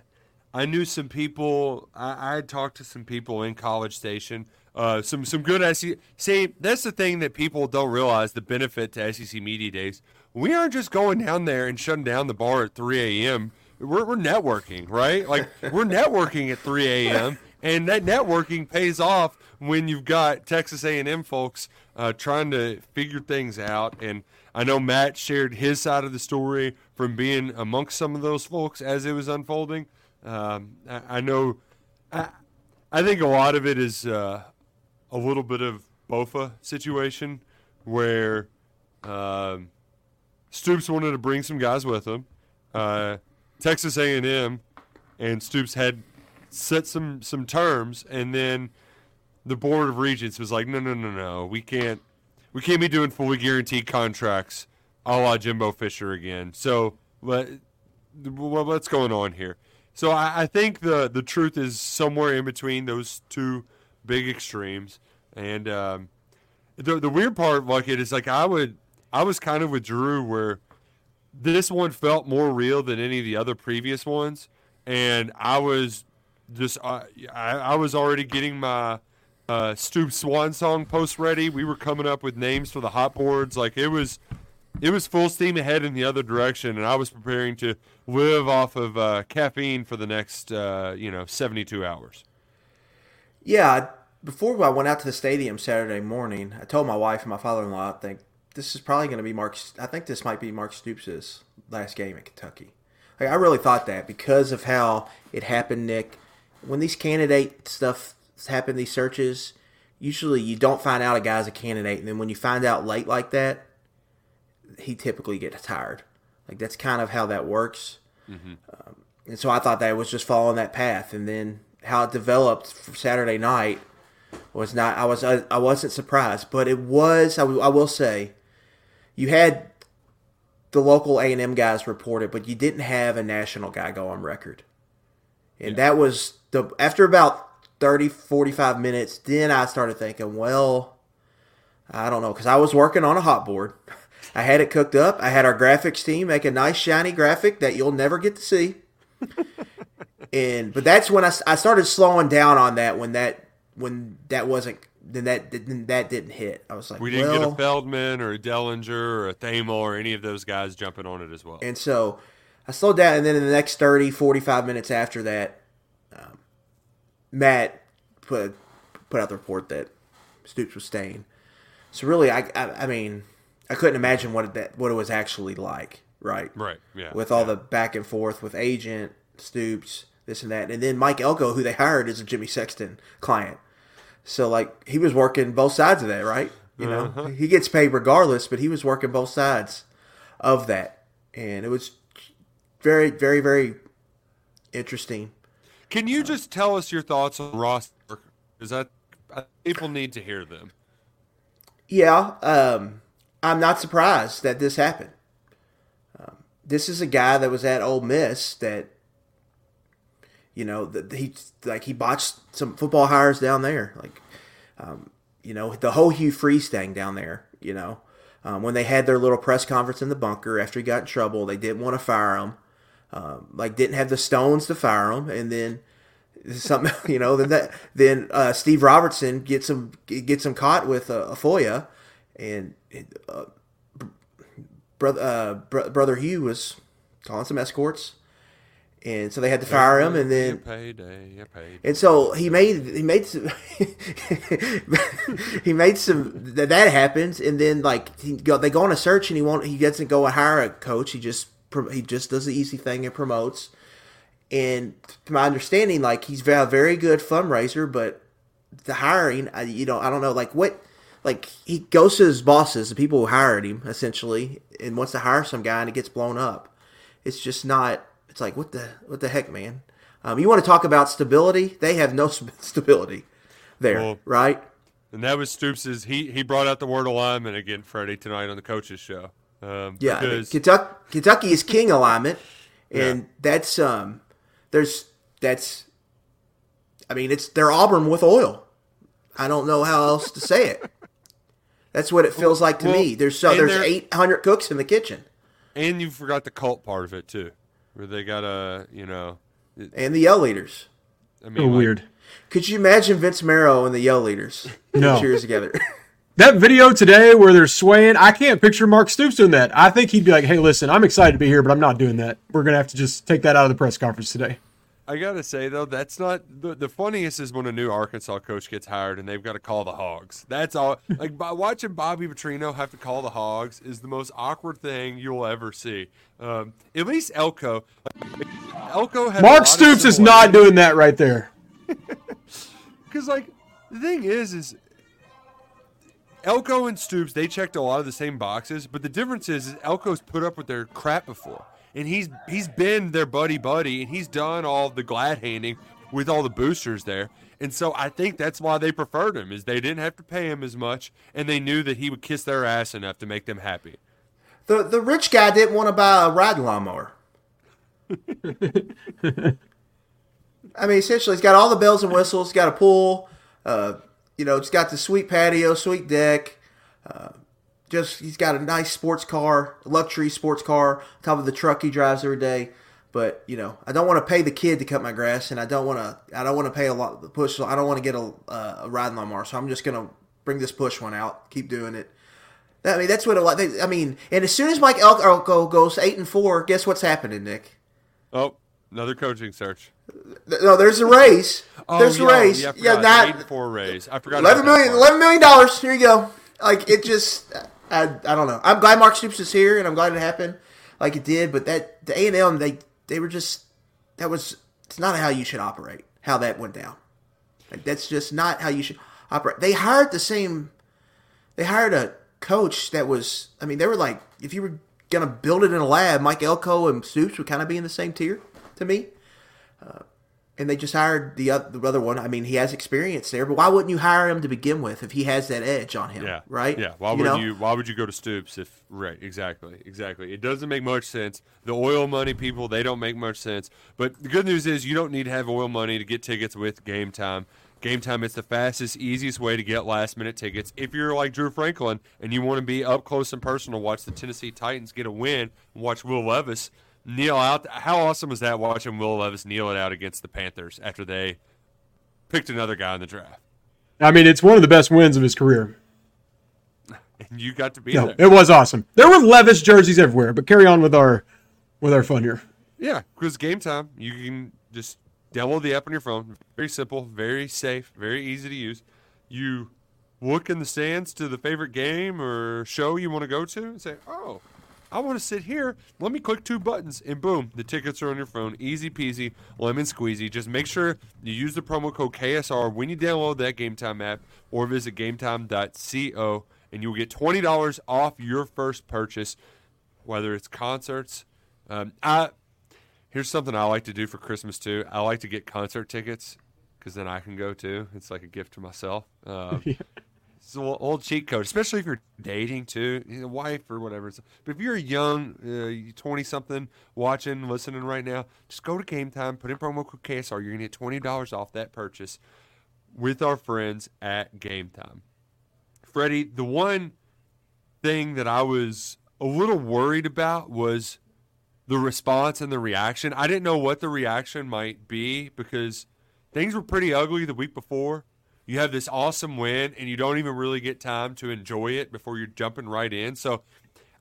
A: I knew some people. I, I, had talked to some people in College Station. Uh, some some good SEC. See, that's the thing that people don't realize. The benefit to SEC media days. We aren't just going down there and shutting down the bar at 3 a.m. We're, we're networking, right? Like we're networking at 3 a.m. and that networking pays off when you've got Texas A&M folks uh, trying to figure things out and I know Matt shared his side of the story from being amongst some of those folks as it was unfolding. Um, I, I, know, I, I, think a lot of it is uh, a little bit of Bofa situation where, um, Stoops wanted to bring some guys with him. Uh, Texas A&M and Stoops had set some some terms, and then the board of regents was like, no, no, no, no, we can't we can't be doing fully guaranteed contracts a la Jimbo Fisher again. So what what's going on here? So I, I think the the truth is somewhere in between those two big extremes, and um, the the weird part, like it is like I would I was kind of with Drew where this one felt more real than any of the other previous ones, and I was just uh, I, I was already getting my uh, Stoop Swan song post ready. We were coming up with names for the hot boards. Like it was, it was full steam ahead in the other direction, and I was preparing to live off of uh, caffeine for the next, uh, you know, seventy-two hours.
C: Yeah, before I went out to the stadium Saturday morning, I told my wife and my father-in-law, I think this is probably going to be Mark. I think this might be Mark Stoops' last game at Kentucky. Like I really thought that because of how it happened, Nick. When these candidate stuff happen, these searches, usually you don't find out a guy's a candidate, and then when you find out late like that, he typically gets tired. Like that's kind of how that works. Mm-hmm. Um, and so I thought that was just following that path, and then how it developed for Saturday night was not. I was I, I wasn't surprised, but it was. I, I will say, you had the local A and M guys report it, but you didn't have a national guy go on record, and yeah. that was the after about 30, 45 minutes. Then I started thinking, well, I don't know, because I was working on a hot board. I had it cooked up. I had our graphics team make a nice shiny graphic that you'll never get to see. And but that's when I, I started slowing down on that when that when that wasn't then that didn't that didn't hit. I was like,
A: we didn't
C: well,
A: get a Feldman or a Dellenger or a Thamel or any of those guys jumping on it as well.
C: And so I slowed down, and then in the next 30, 45 minutes after that, um, Matt put put out the report that Stoops was staying. So really, I, I, I mean, I couldn't imagine what it, that what it was actually like, right?
A: Right. Yeah.
C: With all
A: yeah.
C: the back and forth with agent Stoops, this and that, and then Mike Elko, who they hired, is a Jimmy Sexton client. So like he was working both sides of that, right? You know, uh-huh. he gets paid regardless, but he was working both sides of that, and it was very, very, very interesting.
A: Can you just tell us your thoughts on Ross? Because that people need to hear them.
C: Yeah, um, I'm not surprised that this happened. Um, this is a guy that was at Ole Miss that, you know, that he like he botched some football hires down there, like, um, you know, the whole Hugh Freeze thing down there. You know, um, when they had their little press conference in the bunker after he got in trouble, they didn't want to fire him um, like didn't have the stones to fire him, and then something you know then that then uh, Steve Robertson gets him gets him caught with a, a FOIA, and uh, brother uh, br- brother Hugh was calling some escorts. And so they had to fire him, and then
A: payday, payday.
C: And so he made he made some he made some that, that happens, and then like he go, they go on a search, and he won't he doesn't go and hire a coach. He just he just does the easy thing and promotes. And to my understanding, like he's a very good fundraiser, but the hiring, you know, I don't know, like what, like he goes to his bosses, the people who hired him, essentially, and wants to hire some guy, and it gets blown up. It's just not. It's like what the what the heck, man. Um, you want to talk about stability? They have no stability there, well, right?
A: And that was Stoops's. He he brought out the word alignment again, Freddie, tonight on the coaches show. Um,
C: yeah, because... Kentucky, Kentucky is king alignment, and yeah. that's um, there's that's, I mean, it's they're Auburn with oil. I don't know how else to say it. That's what it feels like to well, me. There's so there's 800 cooks in the kitchen,
A: and you forgot the cult part of it too, where they got a you know,
C: and the yell leaders.
D: I mean, oh, like, weird.
C: Could you imagine Vince Marrow and the yell leaders
D: no.
C: cheers together?
D: that video today where they're swaying, I can't picture Mark Stoops doing that. I think he'd be like, "Hey, listen, I'm excited to be here, but I'm not doing that. We're gonna have to just take that out of the press conference today."
A: I gotta say though, that's not the, the funniest is when a new Arkansas coach gets hired and they've got to call the Hogs. That's all. Like by watching Bobby Petrino have to call the Hogs is the most awkward thing you'll ever see. Um, at least Elko. Elko has
D: Mark Stoops is not doing that right there.
A: Because like the thing is, is Elko and Stoops, they checked a lot of the same boxes, but the difference is, is Elko's put up with their crap before. And he's he's been their buddy buddy and he's done all the glad handing with all the boosters there. And so I think that's why they preferred him is they didn't have to pay him as much and they knew that he would kiss their ass enough to make them happy.
C: The the rich guy didn't want to buy a riding lawnmower. I mean, essentially, he's got all the bells and whistles. He's got a pool. Uh, you know, it's got the sweet patio, sweet deck. Uh, just he's got a nice sports car, luxury sports car, on top of the truck he drives every day. But you know, I don't want to pay the kid to cut my grass, and I don't want to. I don't want to pay a lot the push. I don't want to get a, uh, a riding lawnmower, so I'm just gonna bring this push one out. Keep doing it. I mean, that's what a lot. I mean, and as soon as Mike Elko goes eight and four, guess what's happening, Nick?
A: Oh, another coaching search.
C: No, there's a raise.
A: Oh,
C: there's a
A: yeah,
C: raise.
A: Yeah,
C: Yeah,
A: not
C: not
A: eight and four raise. I forgot.
C: eleven
A: that
C: million. Eleven million dollars. Here you go. Like it just. I, I don't know. I'm glad Mark Stoops is here, and I'm glad it happened like it did. But that the A and M they they were just that was it's not how you should operate. How that went down. Like that's just not how you should operate. They hired the same. They hired a coach that was. I mean, they were like, if you were gonna build it in a lab, Mike Elko and Stoops would kind of be in the same tier to me. Uh, and they just hired the other, the other one. I mean, he has experience there, but why wouldn't you hire him to begin with if he has that edge on him?
A: Yeah.
C: Right.
A: Yeah. Why would
C: know?
A: you? Why would you go to Stoops if? Right. Exactly. Exactly. It doesn't make much sense. The oil money people, they don't make much sense. But the good news is you don't need to have oil money to get tickets with Gametime. Game Time, is the fastest, easiest way to get last minute tickets. If you're like Drew Franklin and you want to be up close and personal, watch the Tennessee Titans get a win, and watch Will Levis kneel out. How awesome was that watching Will Levis kneel it out against the Panthers after they picked another guy in the draft?
D: I mean, it's one of the best wins of his career.
A: And you got to be
D: No,
A: there.
D: it was awesome. There were Levis jerseys everywhere, but carry on with our with our fun here.
A: Yeah, because game time, you can just download the app on your phone. Very simple, very safe, very easy to use. You look in the stands to the favorite game or show you want to go to and say, oh, I want to sit here. Let me click two buttons, and boom, the tickets are on your phone. Easy peasy, lemon squeezy. Just make sure you use the promo code KSR when you download that Gametime app or visit gametime.co, and you'll get $20 off your first purchase, whether it's concerts. Um, I Here's something I like to do for Christmas too. I like to get concert tickets because then I can go too. It's like a gift to myself. Um, It's an old cheat code, especially if you're dating too, you know, wife or whatever. But if you're a young, uh, twenty something watching, listening right now, just go to Gametime, put in promo code KSR. You're gonna get twenty dollars off that purchase with our friends at Gametime. Freddie, the one thing that I was a little worried about was the response and the reaction. I didn't know what the reaction might be because things were pretty ugly the week before. You have this awesome win and you don't even really get time to enjoy it before you're jumping right in. So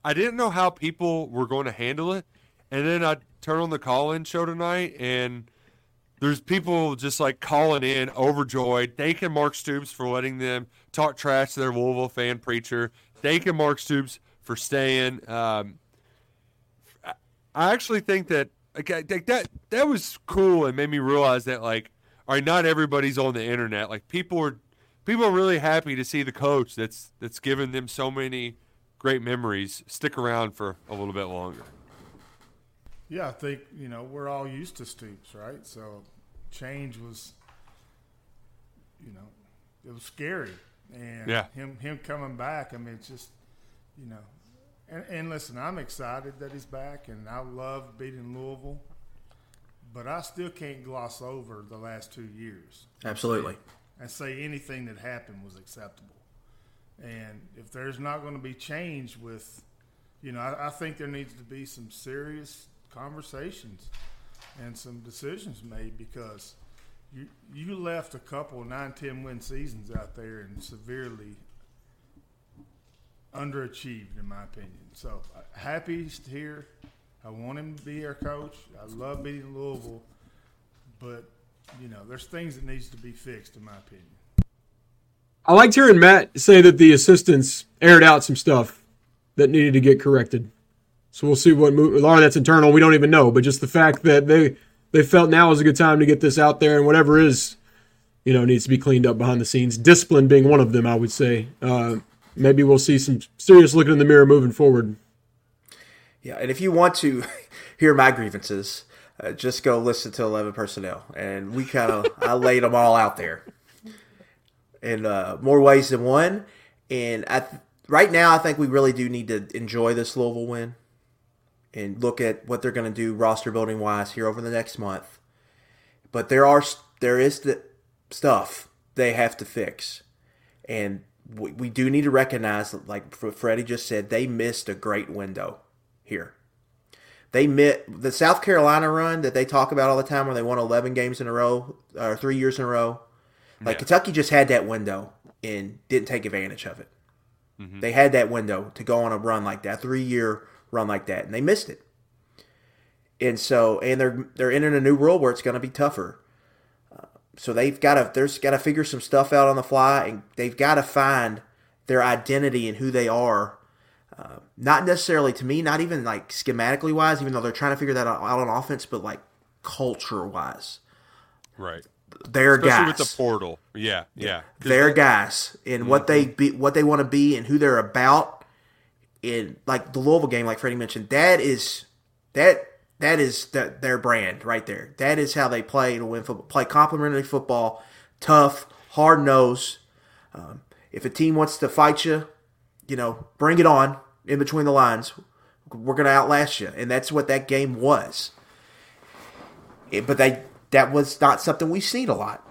A: I didn't know how people were going to handle it. And then I turn on the call in show tonight and there's people just like calling in overjoyed, thanking Mark Stoops for letting them talk trash to their Louisville fan preacher, thanking Mark Stoops for staying. Um, I actually think that okay, that that was cool and made me realize that like, all right, not everybody's on the internet. Like people are people are really happy to see the coach that's that's given them so many great memories stick around for a little bit longer.
B: Yeah, I think you know we're all used to Stoops, right? So change was, you know, it was scary, and
A: Yeah.
B: him him coming back. I mean, it's just, you know, and, and listen, I'm excited that he's back, and I love beating Louisville, but I still can't gloss over the last two years
C: Absolutely.
B: and say anything that happened was acceptable. And if there's not going to be change with, you know, I, I think there needs to be some serious conversations and some decisions made because you you left a couple nine ten win seasons out there and severely underachieved in my opinion. So uh, happy he's here. I want him to be our coach. I love beating Louisville, but you know, there's things that needs to be fixed in my opinion.
D: I liked hearing Matt say that the assistants aired out some stuff that needed to get corrected. So we'll see what move. A lot of that's internal. We don't even know, but just the fact that they they felt now is a good time to get this out there, and whatever is, you know, needs to be cleaned up behind the scenes. Discipline being one of them, I would say. Uh, maybe we'll see some serious looking in the mirror moving forward.
C: Yeah, and if you want to hear my grievances, uh, just go listen to Eleven Personnel, and we kind of I laid them all out there in uh, more ways than one. And I th- right now, I think we really do need to enjoy this Louisville win and look at what they're going to do roster building wise here over the next month. But there are there is the stuff they have to fix, and we, we do need to recognize, like Freddie just said, they missed a great window here. They met the South Carolina run that they talk about all the time, where they won 11 games in a row or three years in a row. Like yeah. Kentucky just had that window and didn't take advantage of it. Mm-hmm. They had that window to go on a run like that, three year run like that, and they missed it. And so, and they're they're entering a new world where it's going to be tougher. Uh, so they've got to there's got to figure some stuff out on the fly, and they've got to find their identity and who they are. Uh, not necessarily to me, not even like schematically wise, even though they're trying to figure that out on offense, but like culture wise.
A: Right
C: their
A: Especially
C: guys
A: with the portal. Yeah, yeah.
C: Their guys and mm-hmm. what they be, what they want to be, and who they're about. In like the Louisville game, like Freddie mentioned, that is that that is the, their brand right there. That is how they play to win football. Play complementary football, tough, hard nose. Um, if a team wants to fight you, you know, bring it on in between the lines. We're going to outlast you, and that's what that game was. It, but they that was not something we've seen a lot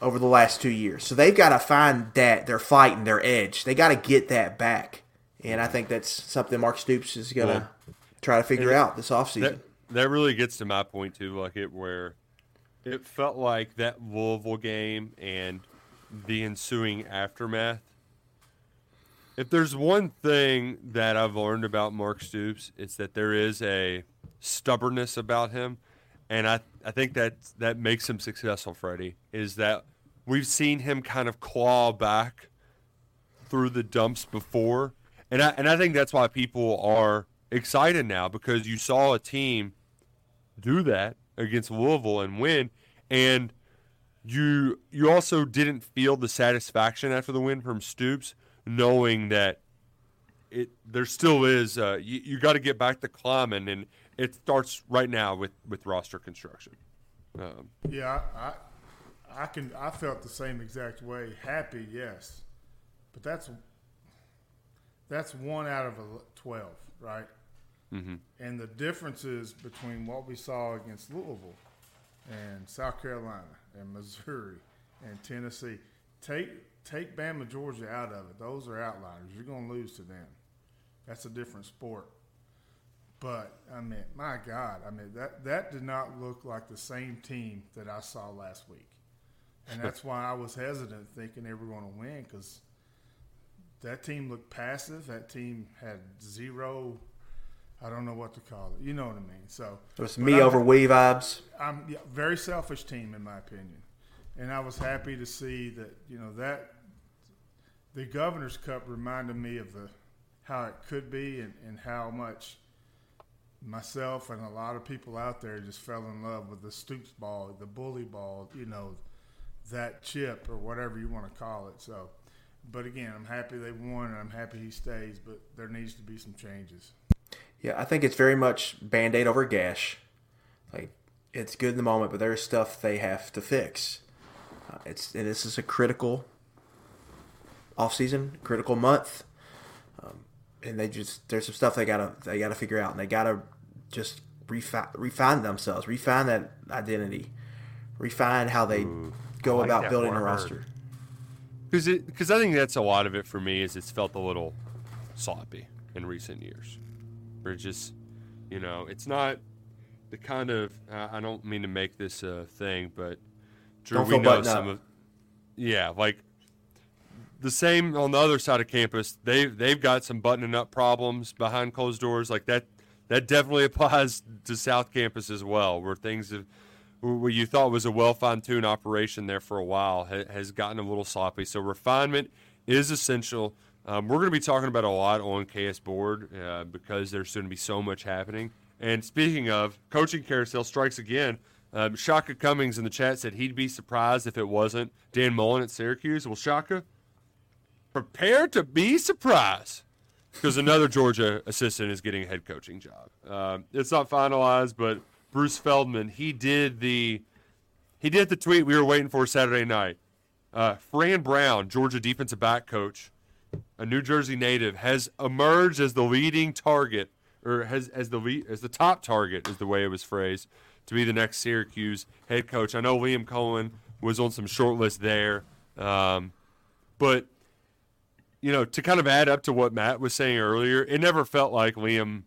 C: over the last two years. So they've got to find that their fight and their edge. They got to get that back, and I think that's something Mark Stoops is going to well, try to figure out this offseason.
A: That, that really gets to my point too, like it where it felt like that Louisville game and the ensuing aftermath. If there's one thing that I've learned about Mark Stoops, it's that there is a stubbornness about him. And I I think that that makes him successful. Freddie is that we've seen him kind of claw back through the dumps before, and I and I think that's why people are excited now because you saw a team do that against Louisville and win, and you you also didn't feel the satisfaction after the win from Stoops, knowing that it there still is uh, you, you got to get back to climbing and it starts right now with with roster construction.
B: Um, yeah, I, I, I can. I felt the same exact way. Happy, yes, but that's that's one out of a twelve, right? Mm-hmm. And the differences between what we saw against Louisville and South Carolina and Missouri and Tennessee, take take Bama, Georgia out of it. Those are outliers. You're going to lose to them. That's a different sport. But I mean, my God, I mean that that did not look like the same team that I saw last week, and that's why I was hesitant thinking they were going to win because that team looked passive. That team had zero. I don't know what to call it. You know what I mean. So
C: it was me over we vibes.
B: I'm yeah, very selfish team in my opinion, and I was happy to see that you know that the Governor's Cup reminded me of the how it could be and, and how much myself and a lot of people out there just fell in love with the Stoops ball, the bully ball, you know, that chip or whatever you want to call it. So, but again, I'm happy they won and I'm happy he stays, but there needs to be some changes.
C: Yeah, I think it's very much band aid over gash. Like, it's good in the moment, but there's stuff they have to fix. Uh, it's and this is a critical off season, critical month, um, and they just there's some stuff they gotta they gotta figure out, and they gotta just refine, refine themselves, refine that identity, refine how they Ooh, go like about building a roster.
A: Because because I think that's a lot of it for me is it's felt a little sloppy in recent years, where it just you know it's not the kind of I don't mean to make this a thing, but Drew, we know some up. of yeah like the same on the other side of campus. They they've got some buttoning up problems behind closed doors like that that definitely applies to South Campus as well, where things have, what you thought was a well fine tuned operation there for a while has gotten a little sloppy. So refinement is essential. Um, we're going to be talking about a lot on KS Board uh, because there's going to be so much happening. And speaking of coaching carousel strikes again. Um, Shaka Cummings in the chat said he'd be surprised if it wasn't Dan Mullen at Syracuse. Well, Shaka, prepare to be surprised because another Georgia assistant is getting a head coaching job. Um, it's not finalized, but Bruce Feldman he did the he did the tweet we were waiting for Saturday night. Uh, Fran Brown, Georgia defensive back coach, a New Jersey native, has emerged as the leading target, or has as the lead, as the top target is the way it was phrased to be the next Syracuse head coach. I know Liam Coen was on some short list there, um, but you know, to kind of add up to what Matt was saying earlier, it never felt like Liam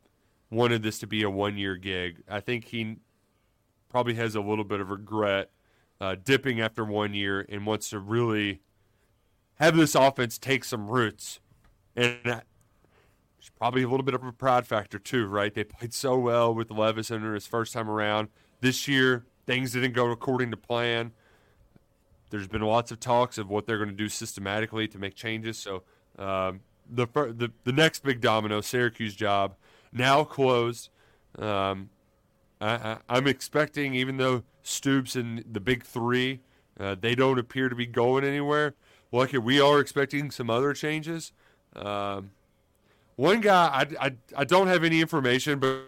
A: wanted this to be a one year gig. I think he probably has a little bit of regret uh, dipping after one year and wants to really have this offense take some roots. And there's probably a little bit of a pride factor too, right? They played so well with Levis under his first time around. This year, things didn't go according to plan. There's been lots of talks of what they're going to do systematically to make changes. So um, the, the the next big domino, Syracuse job, now closed. Um, I, am expecting, even though Stoops and the big three, uh, they don't appear to be going anywhere. Lucky we are expecting some other changes. Um, one guy, I, I, I don't have any information, but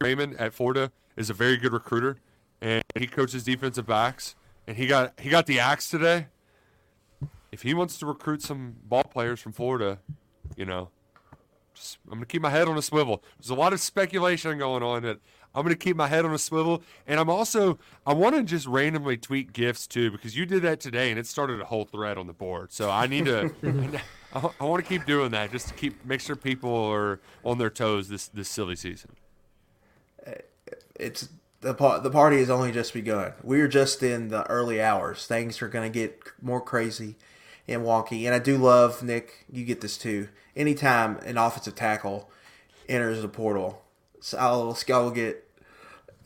A: Raymond at Florida is a very good recruiter, and he coaches defensive backs. And he got he got the axe today if he wants to recruit some ball players from Florida, you know, just, I'm going to keep my head on a swivel. There's a lot of speculation going on that I'm going to keep my head on a swivel. And I'm also, I want to just randomly tweet gifts too, because you did that today and it started a whole thread on the board. So I need to, I, I want to keep doing that just to keep, make sure people are on their toes this, this silly season.
C: Uh, it's the, the party has only just begun. We're just in the early hours. Things are going to get more crazy and wonky. And I do love Nick. You get this too. Anytime an offensive tackle enters the portal, so I'll, I'll get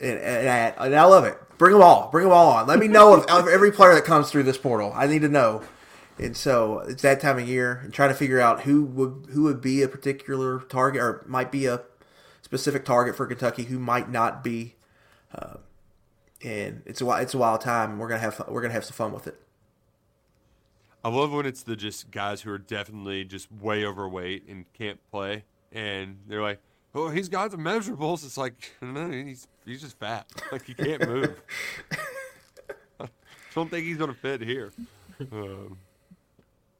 C: and, and, and, I love it. Bring them all. Bring them all on. Let me know of, of every player that comes through this portal. I need to know. And so it's that time of year, and trying to figure out who would who would be a particular target or might be a specific target for Kentucky, who might not be. Uh, and it's a it's a wild time. We're gonna have we're gonna have some fun with it.
A: I love when it's the just guys who are definitely just way overweight and can't play, and they're like, "Oh, he's got the measurables." It's like, no, he's he's just fat. Like he can't move. I don't think he's gonna fit here. Um,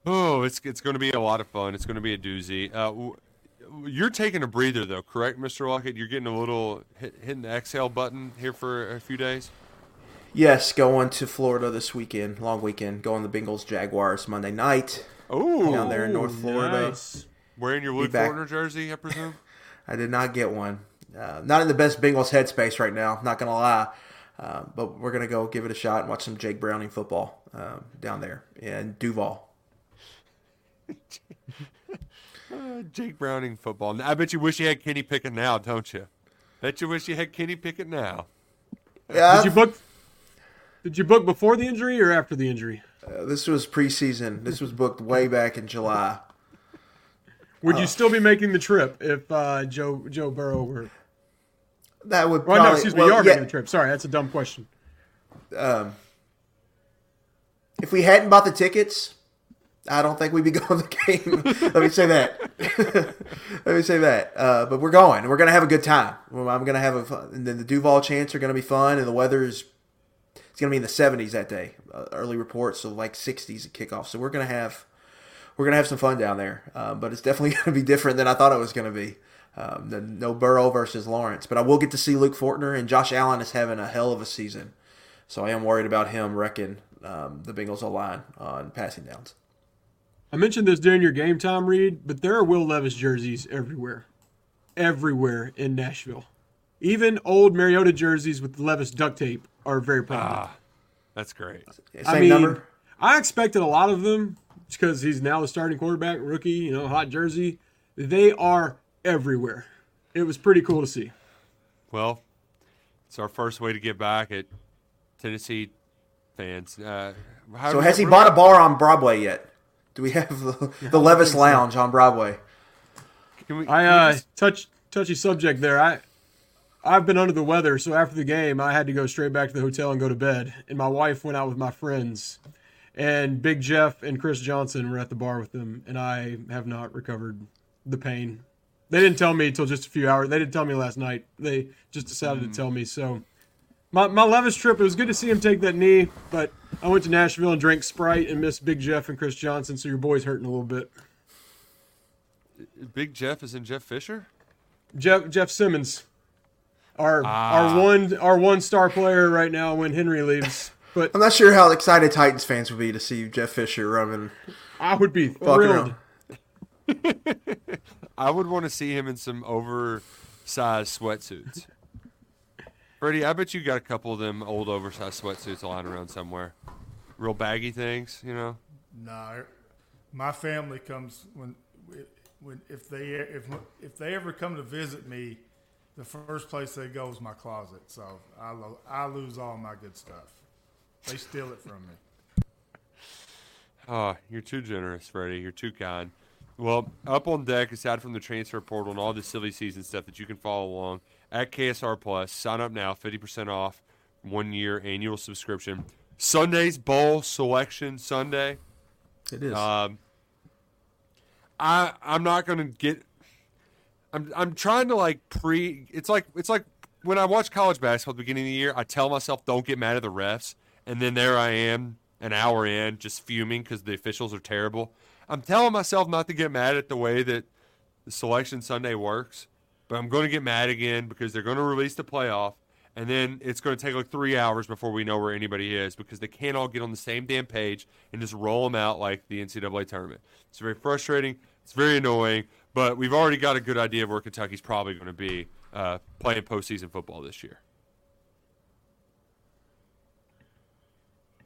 A: oh, it's it's to be a lot of fun. It's to be a doozy. Uh, you're taking a breather though, correct, Mr. Lockett? You're getting a little hit, hitting the exhale button here for a few days.
C: Yes, going to Florida this weekend, long weekend. Going the Bengals Jaguars Monday night.
A: Oh,
C: down there in North Florida.
A: Nice. Wearing your Luke Fortner jersey, I presume.
C: I did not get one. Uh, not in the best Bengals headspace right now. Not gonna lie, uh, but we're gonna go give it a shot and watch some Jake Browning football uh, down there in Duval.
A: Uh, Jake Browning football. I bet you wish you had Kenny Pickett now, don't you? Bet you wish you had Kenny Pickett now.
D: Yeah. Did you book did you book before the injury or after the injury?
C: Uh, this was preseason. This was booked way back in July.
D: Would you uh, still be making the trip if uh, Joe Joe Burrow were?
C: That would.
D: Well, no, excuse me. Well, you are yeah, making the trip. Sorry, that's a dumb question.
C: Um, if we hadn't bought the tickets, I don't think we'd be going to the game. Let me say that. Let me say that. Uh, but we're going. And we're going to have a good time. I'm going to have a. And then the Duval chants are going to be fun, and the weather is it's going to be in the 70s that day. Uh, early reports, so like 60s at kickoff. So we're going to have we're going to have some fun down there. Uh, but it's definitely going to be different than I thought it was going to be. Um, the, no Burrow versus Lawrence, but I will get to see Luke Fortner and Josh Allen is having a hell of a season. So I am worried about him wrecking um, the Bengals' line on passing downs.
D: I mentioned this during your game time read, but there are Will Levis jerseys everywhere, everywhere in Nashville. Even old Mariota jerseys with Levis duct tape are very prominent. Ah,
A: that's great.
C: Same I mean, number.
D: I expected a lot of them because he's now the starting quarterback, rookie, you know, hot jersey. They are everywhere. It was pretty cool to see.
A: Well, it's our first way to get back at Tennessee fans. Uh,
C: so has he bought a bar on Broadway yet? Do we have the, the Levis Lounge on Broadway?
D: Can we, can I uh, just... touch touchy subject there. I I've been under the weather, so after the game, I had to go straight back to the hotel and go to bed. And my wife went out with my friends, and Big Jeff and Chris Johnson were at the bar with them, and I have not recovered the pain. They didn't tell me until just a few hours. They didn't tell me last night. They just decided to mm. tell me. So, my my Levis trip. It was good to see him take that knee, but I went to Nashville and drank Sprite and missed Big Jeff and Chris Johnson. So your boy's hurting a little bit.
A: Big Jeff is in Jeff Fisher.
D: Jeff Jeff Simmons, our our ah. one our one star player right now when Henry leaves. But
C: I'm not sure how excited Titans fans would be to see Jeff Fisher running.
D: I would be thrilled.
A: I would want to see him in some oversized sweatsuits. Freddie, I bet you got a couple of them old oversized sweatsuits lying around somewhere. Real baggy things, you know.
B: Nah, er, my family comes when when if they if if they ever come to visit me, the first place they go is my closet. So I lo- I lose all my good stuff. They steal it from me.
A: Oh, you're too generous, Freddie. You're too kind. Well, up on deck, aside from the transfer portal and all the silly season stuff that you can follow along at KSR Plus, sign up now, 50% off, one year annual subscription. Sunday's bowl selection Sunday.
C: It is.
A: Um, I I'm not gonna get. I'm I'm trying to like pre. It's like it's like when I watch college basketball at the beginning of the year. I tell myself don't get mad at the refs, and then there I am an hour in just fuming because the officials are terrible. I'm telling myself not to get mad at the way that the selection Sunday works, but I'm going to get mad again because they're going to release the playoff, and then it's going to take like three hours before we know where anybody is because they can't all get on the same damn page and just roll them out like the NCAA tournament. It's very frustrating. It's very annoying, but we've already got a good idea of where Kentucky's probably going to be uh, playing postseason football this year.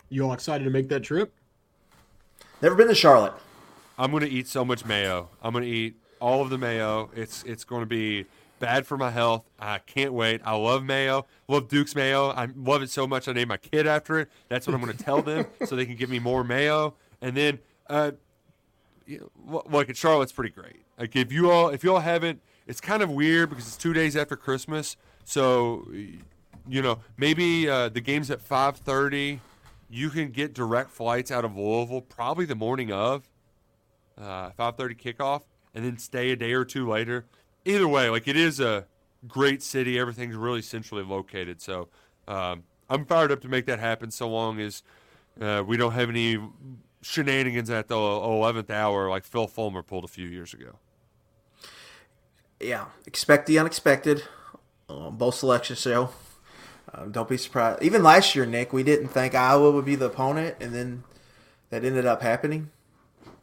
D: You all excited to make that trip?
C: Never been to Charlotte.
A: I'm going to eat so much mayo. I'm going to eat all of the mayo. It's it's going to be bad for my health. I can't wait. I love mayo. Love Duke's mayo. I love it so much I named my kid after it. That's what I'm going to tell them so they can give me more mayo. And then, uh, you know, like at Charlotte's pretty great. Like if you all if you all haven't, it's kind of weird because it's two days after Christmas. So, you know, maybe uh, the game's at 5:30. You can get direct flights out of Louisville probably the morning of uh, 5:30 kickoff, and then stay a day or two later. Either way, like it is a great city. Everything's really centrally located. So um, I'm fired up to make that happen. So long as uh, we don't have any shenanigans at the 11th hour like Phil Fulmer pulled a few years ago.
C: Yeah, expect the unexpected. Um, both selection show. Um, don't be surprised. Even last year, Nick, we didn't think Iowa would be the opponent, and then that ended up happening.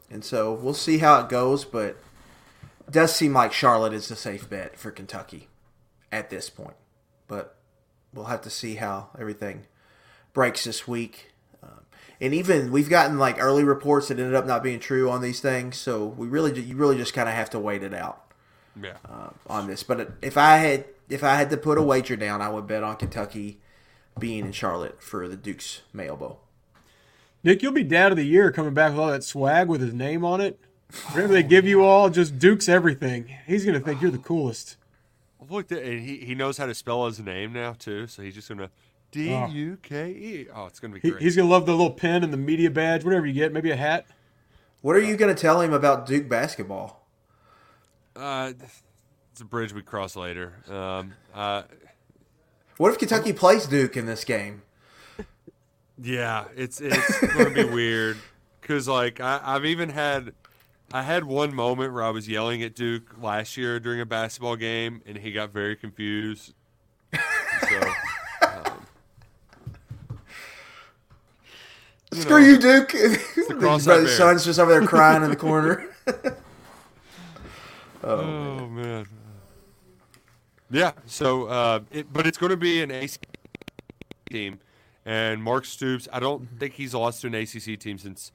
C: And so we'll see how it goes, but it does seem like Charlotte is a safe bet for Kentucky at this point. But we'll have to see how everything breaks this week. And even we've gotten like early reports that ended up not being true on these things, so we really you really just kind of have to wait it out
A: Yeah.
C: uh, on this. But if I had if I had to put a wager down, I would bet on Kentucky being in Charlotte for the Duke's Mayo Bowl.
D: Nick, you'll be dad of the year coming back with all that swag with his name on it. Whatever they give you all, just Duke's everything. He's gonna think you're the coolest.
A: Look, and he, he knows how to spell his name now too. So he's just gonna D U K E. Oh, it's gonna be
D: He, he's gonna love the little pin and the media badge, whatever you get, maybe a hat.
C: What are you going to tell him about Duke basketball?
A: Uh, it's a bridge we cross later. Um, uh,
C: What if Kentucky plays Duke in this game?
A: yeah, it's it's gonna be weird because like I, I've even had I had one moment where I was yelling at Duke last year during a basketball game, and he got very confused. So, um,
C: Screw you, Duke! His son's just over there crying in the corner.
A: oh man. Yeah. So, uh, it, but it's going to be an ACC team, and Mark Stoops. I don't think he's lost to an ACC team since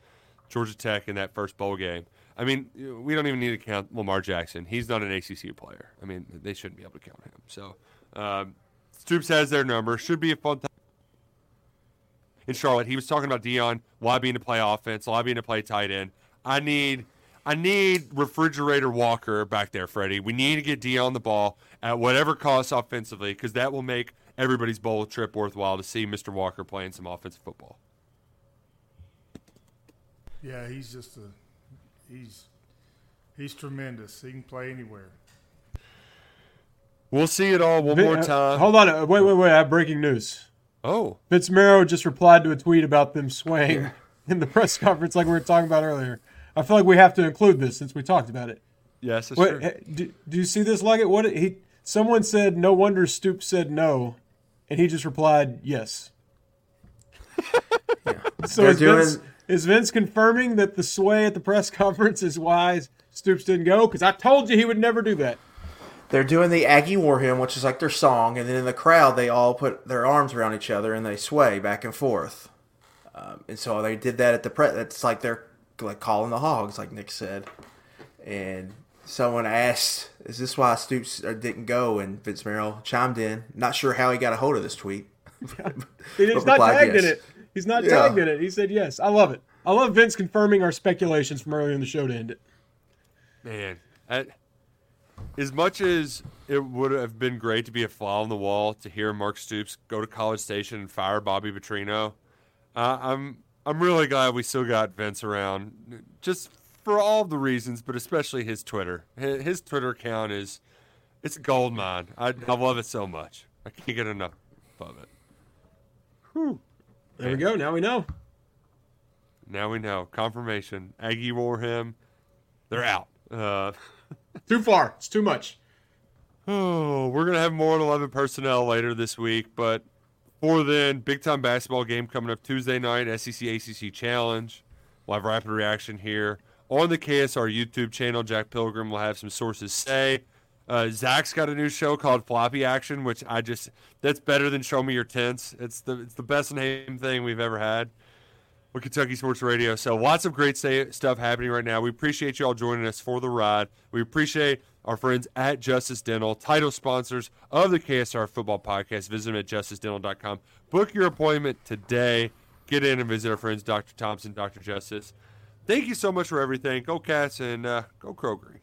A: Georgia Tech in that first bowl game. I mean, we don't even need to count Lamar Jackson. He's not an ACC player. I mean, they shouldn't be able to count him. So, um, Stoops has their number. Should be a fun time in Charlotte. He was talking about Deone lobbying to play offense, lobbying to play tight end. I need I need refrigerator Walker back there, Freddie. We need to get Deone the ball at whatever cost offensively because that will make everybody's bowl trip worthwhile to see Mr. Walker playing some offensive football.
B: Yeah, he's just a he's he's tremendous. He can play anywhere.
A: We'll see it all one more
D: uh,
A: time.
D: hold on. uh, Wait, wait, wait. I have breaking news.
A: Oh,
D: Vince Marrow just replied to a tweet about them swaying in the press conference, like we were talking about earlier. I feel like we have to include this since we talked about it.
A: yes, that's
D: Wait,
A: true.
D: eh, do, do you see this? Like it? What he? Someone said, "No wonder Stoop said no," and he just replied, "Yes." So
C: They're
D: is Vince,
C: doing-
D: is Vince confirming that the sway at the press conference is why Stoops didn't go? Because I told you he would never do that.
C: They're doing the Aggie War Hymn, which is like their song, and then in the crowd they all put their arms around each other and they sway back and forth. Um, and so they did that at the press. It's like they're like calling the hogs, like Nick said. And someone asked, "Is this why Stoops uh, didn't go?" And Vince Marrow chimed in. Not sure how he got a hold of this tweet.
D: He's not
C: replied
D: tagged in it. He's not
C: Yeah.
D: tagged in it. He said yes. I love it. I love Vince confirming our speculations from earlier in the show to end it.
A: Man, I, as much as it would have been great to be a fly on the wall to hear Mark Stoops go to College Station and fire Bobby Petrino, uh, I'm I'm really glad we still got Vince around, just for all the reasons, but especially his Twitter. His, his Twitter account is it's a gold mine. I, I love it so much. I can't get enough of it. Whew.
D: There we go. Now we know.
A: Now we know. Confirmation. Aggie wore him. They're out. Uh,
D: Too far. It's too much.
A: Oh, we're gonna have more on eleven personnel later this week, but for then, big time basketball game coming up Tuesday night, SEC ACC Challenge. We'll have rapid reaction here on the KSR YouTube channel. Jack Pilgrim will have some sources say. Uh, Zach's got a new show called Floppy Action, which I just that's better than Show Me Your Tents. It's the it's the best name thing we've ever had with Kentucky Sports Radio. So lots of great sta- stuff happening right now. We appreciate you all joining us for the ride. We appreciate our friends at Justice Dental, title sponsors of the KSR Football Podcast. Visit them at justicedental.com. Book your appointment today. Get in and visit our friends, Dr. Thompson, Dr. Justice. Thank you so much for everything. Go Cats and uh, go Kroger.